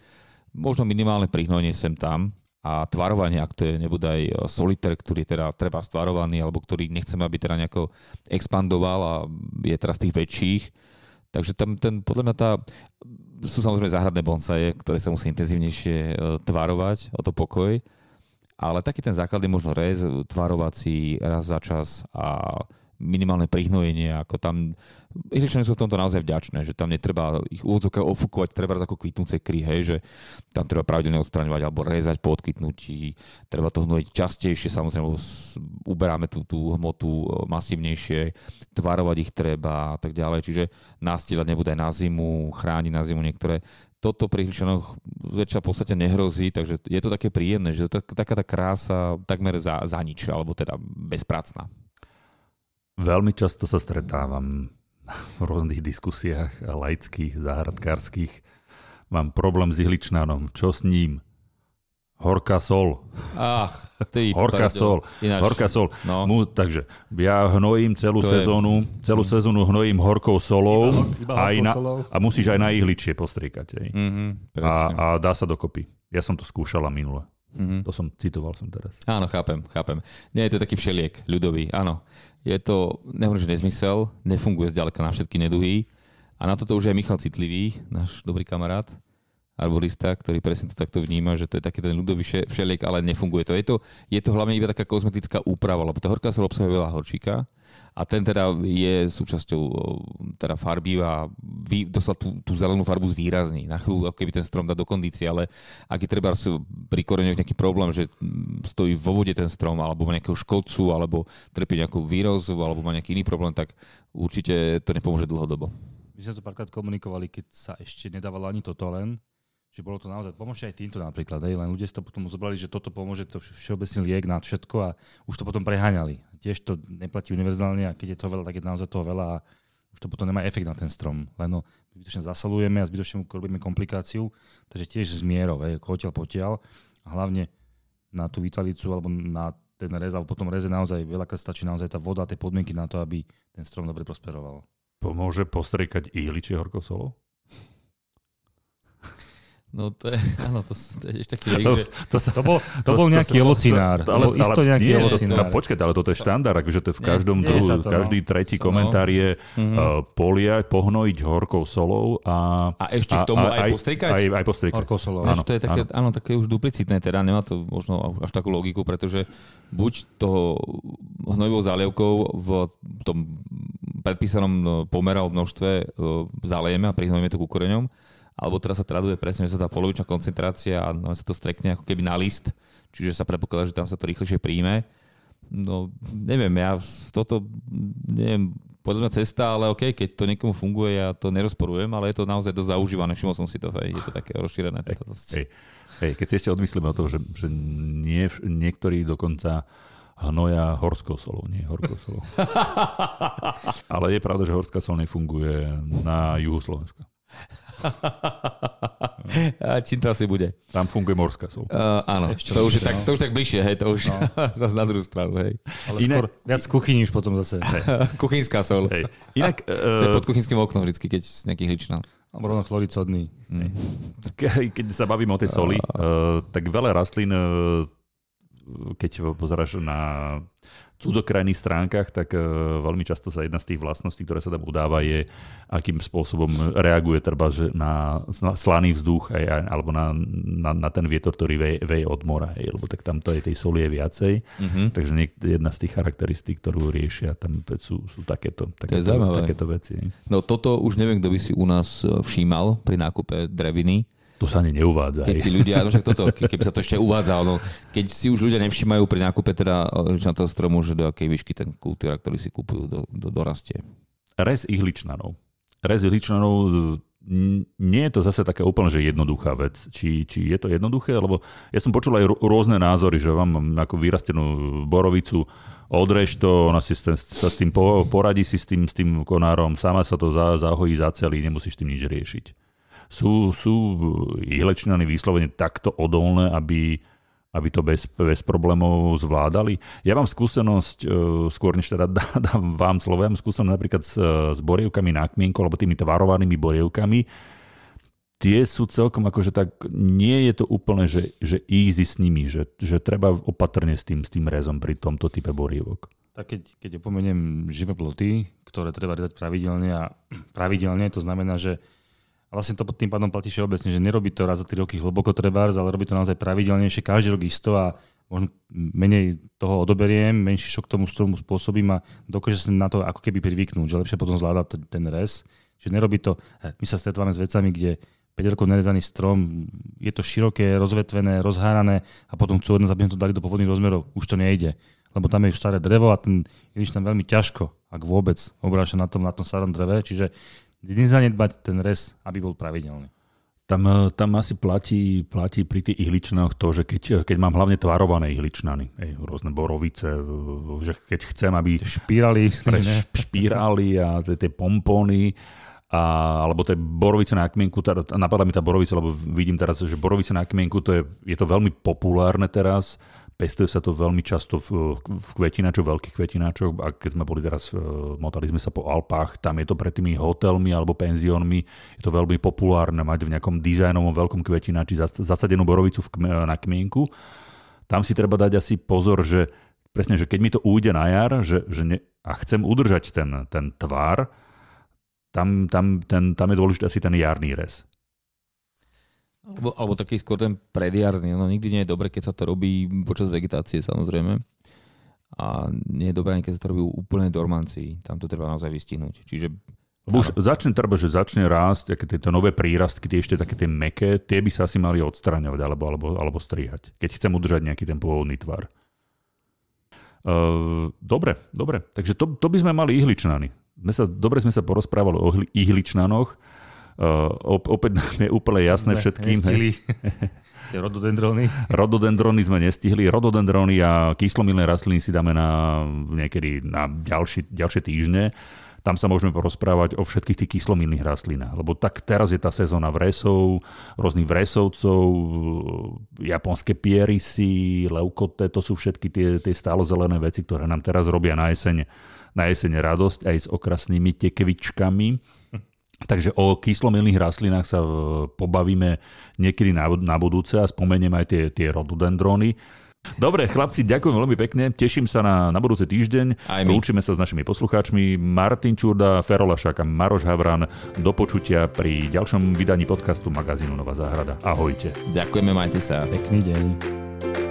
Možno minimálne prihnojenie sem tam a tvarovanie, ak to je nebude aj soliter, ktorý teda treba stvarovaný, alebo ktorý nechceme, aby teda nejako expandoval a je teraz tých väčších. Takže tam ten, podľa mňa tá, sú samozrejme záhradné bonsaje, ktoré sa musí intenzívnejšie eh, tvarovať o to pokoj, ale taký ten základ je možno rez, tvarovací raz za čas a minimálne prihnojenie, ako tam Ihličania sú v tomto naozaj vďačné, že tam netreba ich úvodzovka ofúkovať, treba ako kvitnúce kry, hej, že tam treba pravidelne odstraňovať alebo rezať po odkytnutí, treba to hnojiť častejšie, samozrejme uberáme tú, tú hmotu e, masívnejšie, tvarovať ich treba a tak ďalej, čiže nastieľať nebude aj na zimu, chrániť na zimu niektoré toto pri Hličanoch väčšia v podstate nehrozí, takže je to také príjemné, že to taká tá krása takmer za, za nič, alebo teda bezpracná. Veľmi často sa stretávam v rôznych diskusiách laických, záhradkárskych. Mám problém s ihličnanom. Čo s ním? Horká sol. Ach, ty, Horká sol. Ináč, Horká sol. No. Mu, takže ja hnojím celú to sezónu, je... celú mm. sezónu hnojím horkou solou, iba, iba aj na, solou. a musíš aj na ihličie postriekať. Mm-hmm, a, a dá sa dokopy. Ja som to skúšala minule. Mm-hmm. To som citoval som teraz. Áno, chápem, chápem. Nie je to taký všeliek, ľudový, áno. Je to, nehovorím, že nezmysel, nefunguje zďaleka na všetky neduhy. A na toto už je Michal citlivý, náš dobrý kamarát arborista, ktorý presne to takto vníma, že to je taký ten ľudový všeliek, ale nefunguje to. Je to, je to hlavne iba taká kozmetická úprava, lebo tá horká sol obsahuje veľa horčíka a ten teda je súčasťou teda farby a vy, dostal tú, tú zelenú farbu zvýrazní. Na chvíľu, ako keby ten strom dá do kondície, ale ak je treba pri koreňoch nejaký problém, že stojí vo vode ten strom, alebo má nejakého škodcu, alebo trpí nejakú výrozu, alebo má nejaký iný problém, tak určite to nepomôže dlhodobo. My sme to párkrát komunikovali, keď sa ešte nedávalo ani toto len, že bolo to naozaj, pomôže aj týmto napríklad, hej, len ľudia si to potom zobrali, že toto pomôže, to všeobecný liek na všetko a už to potom preháňali. Tiež to neplatí univerzálne a keď je to veľa, tak je naozaj toho veľa a už to potom nemá efekt na ten strom. Len no, zbytočne zasolujeme a zbytočne robíme komplikáciu, takže tiež z mierou, hej, hotiaľ potiaľ a hlavne na tú vitalicu alebo na ten rez, alebo potom reze naozaj veľakrát stačí naozaj tá voda, tie podmienky na to, aby ten strom dobre prosperoval. Pomôže postriekať ihličie horkosolou? No to je, áno, to, to je ešte taký liek, že... To, sa, to, bol, to, to bol nejaký to, ovocinár. To, to, bol isto nejaký nie, ovocinár. To, počkajte, ale toto je štandard, akože to je v každom nie, druhu, to, každý no. tretí so, komentár je uh, polia, pohnojiť horkou solou a... A ešte k tomu a, aj, aj postrikať? Aj, aj postrikať. Horkou solou. Áno, to je také, áno. áno, také už duplicitné, teda nemá to možno až takú logiku, pretože buď toho hnojivou zálievkou v tom predpísanom no, pomera o množstve uh, zalejeme a prihnojíme to ku koreňom, alebo teraz sa traduje presne, že sa tá polovičná koncentrácia a no, sa to strekne ako keby na list, čiže sa predpokladá, že tam sa to rýchlejšie príjme. No, neviem, ja toto, neviem, podľa mňa cesta, ale OK, keď to niekomu funguje, ja to nerozporujem, ale je to naozaj dosť zaužívané, všimol som si to, hej, je to také rozšírené. Teda dosť. Hej, hej, keď si ešte odmyslíme o toho, že, že nie, niektorí dokonca hnoja horskou solou, nie horskou solou. ale je pravda, že horská sol nefunguje na juhu Slovenska. A čím to asi bude? Tam funguje morská sol. Uh, áno, Ešte to, už je tak, no. to už tak bližšie, hej, to už no. zase na druhú stranu, hej. Ale Inak... skôr viac kuchyní už potom zase. Kuchynská sol. Hej. Inak, uh... to je pod kuchynským oknom vždycky, keď nejaký hličná. Alebo rovno chloriť sodný. Mm. Keď sa bavíme o tej soli, uh, tak veľa rastlín, uh, keď pozeráš na cudokrajných stránkach, tak uh, veľmi často sa jedna z tých vlastností, ktoré sa tam udáva, je, akým spôsobom reaguje treba, na, slaný vzduch aj, alebo na, na, na ten vietor, ktorý veje, veje od mora, hej, lebo tak tam to je tej soli je viacej. Mm-hmm. Takže niek- jedna z tých charakteristík, ktorú riešia, tam sú, sú takéto, takéto, to je takéto veci. No toto už neviem, kto by si u nás e, všímal pri nákupe dreviny to sa ani neuvádza. Keď si ľudia, no však toto, keby sa to ešte uvádzalo, no, keď si už ľudia nevšímajú pri nákupe teda na toho stromu, že do akej výšky ten kultúra, ktorý si kúpujú, do, do, dorastie. Rez ihličnanov. Rez ihličnanov nie je to zase také úplne, že jednoduchá vec. Či, či je to jednoduché, lebo ja som počul aj rôzne názory, že vám ako vyrastenú borovicu, odrež to, ona si sa s tým poradí si s tým, s tým konárom, sama sa to zahojí, zacelí, nemusíš tým nič riešiť sú, sú ihlečnany vyslovene takto odolné, aby, aby to bez, bez problémov zvládali. Ja mám skúsenosť, e, skôr než teda dám vám slovo, ja mám skúsenosť napríklad s, s borievkami na kmienku, alebo tými tvarovanými borievkami. Tie sú celkom akože tak, nie je to úplne, že, že easy s nimi, že, že treba opatrne s tým, s tým rezom pri tomto type borievok. Tak keď, keď opomeniem živé ploty, ktoré treba rezať pravidelne a pravidelne, to znamená, že a vlastne to tým pádom platí všeobecne, že nerobí to raz za 3 roky hlboko trebárs, ale robí to naozaj pravidelnejšie, každý rok isto a možno menej toho odoberiem, menší šok tomu stromu spôsobím a dokáže sa na to ako keby privyknúť, že lepšie potom zvláda ten res. Že nerobí to, eh, my sa stretávame s vecami, kde 5 rokov nerezaný strom, je to široké, rozvetvené, rozhárané a potom chcú od nás, aby sme to dali do pôvodných rozmerov. Už to nejde. Lebo tam je už staré drevo a ten iliš tam veľmi ťažko, ak vôbec, obráša na tom, na tom starom dreve. Čiže nezanedbať ten res, aby bol pravidelný. Tam, e, tam asi platí, platí pri tých ihličnanoch to, že keď, keď mám hlavne tvarované ihličnany, ej, rôzne borovice, e, že keď chcem, aby... Špírali. Pre, špírali a tie pompóny, a, alebo tie borovice na kmienku, teda, mi tá borovica, lebo vidím teraz, že borovice na kmienku, to je, je to veľmi populárne teraz, Pestuje sa to veľmi často v, v kvetináčoch, veľkých kvetináčoch. A keď sme boli teraz, e, motali sme sa po Alpách, tam je to pred tými hotelmi alebo penziónmi, je to veľmi populárne mať v nejakom dizajnovom veľkom kvetináči zasadenú borovicu v, na kmienku. Tam si treba dať asi pozor, že presne, že keď mi to ujde na jar že, že ne, a chcem udržať ten, ten tvar, tam, tam, ten, tam je dôležitý asi ten jarný rez. Alebo, alebo taký skôr ten prediarný. No, nikdy nie je dobre, keď sa to robí počas vegetácie samozrejme. A nie je dobré, keď sa to robí úplne dormancii. Tam to treba naozaj vystihnúť. Čiže už začne treba, že začne rásť, aké tieto nové prírastky, tie ešte také tie meké, tie by sa asi mali odstraňovať alebo, alebo, alebo strihať, keď chcem udržať nejaký ten pôvodný tvar. Uh, dobre, dobre. Takže to, to by sme mali ihličnany. My sa, dobre sme sa porozprávali o ihličnanoch. Uh, opäť nám je úplne jasné ne, všetkým. Tie rododendróny. Rododendróny sme nestihli. Rododendróny a kyslomilné rastliny si dáme na niekedy na ďalší, ďalšie týždne. Tam sa môžeme porozprávať o všetkých tých kyslomilných rastlinách. Lebo tak teraz je tá sezóna vresov, rôznych vresovcov, japonské pierisy, leukote, to sú všetky tie, tie stálozelené veci, ktoré nám teraz robia na jeseň, na jeseň radosť aj s okrasnými tekvičkami Takže o kyslomilných rastlinách sa e, pobavíme niekedy na, na budúce a spomeniem aj tie, tie rododendróny. Dobre, chlapci, ďakujem veľmi pekne. Teším sa na, na budúci týždeň. Aj my. Učíme sa s našimi poslucháčmi. Martin Čurda, Ferolašák a Maroš Havran. Do počutia pri ďalšom vydaní podcastu magazínu Nová záhrada. Ahojte. Ďakujeme, majte sa. Pekný deň.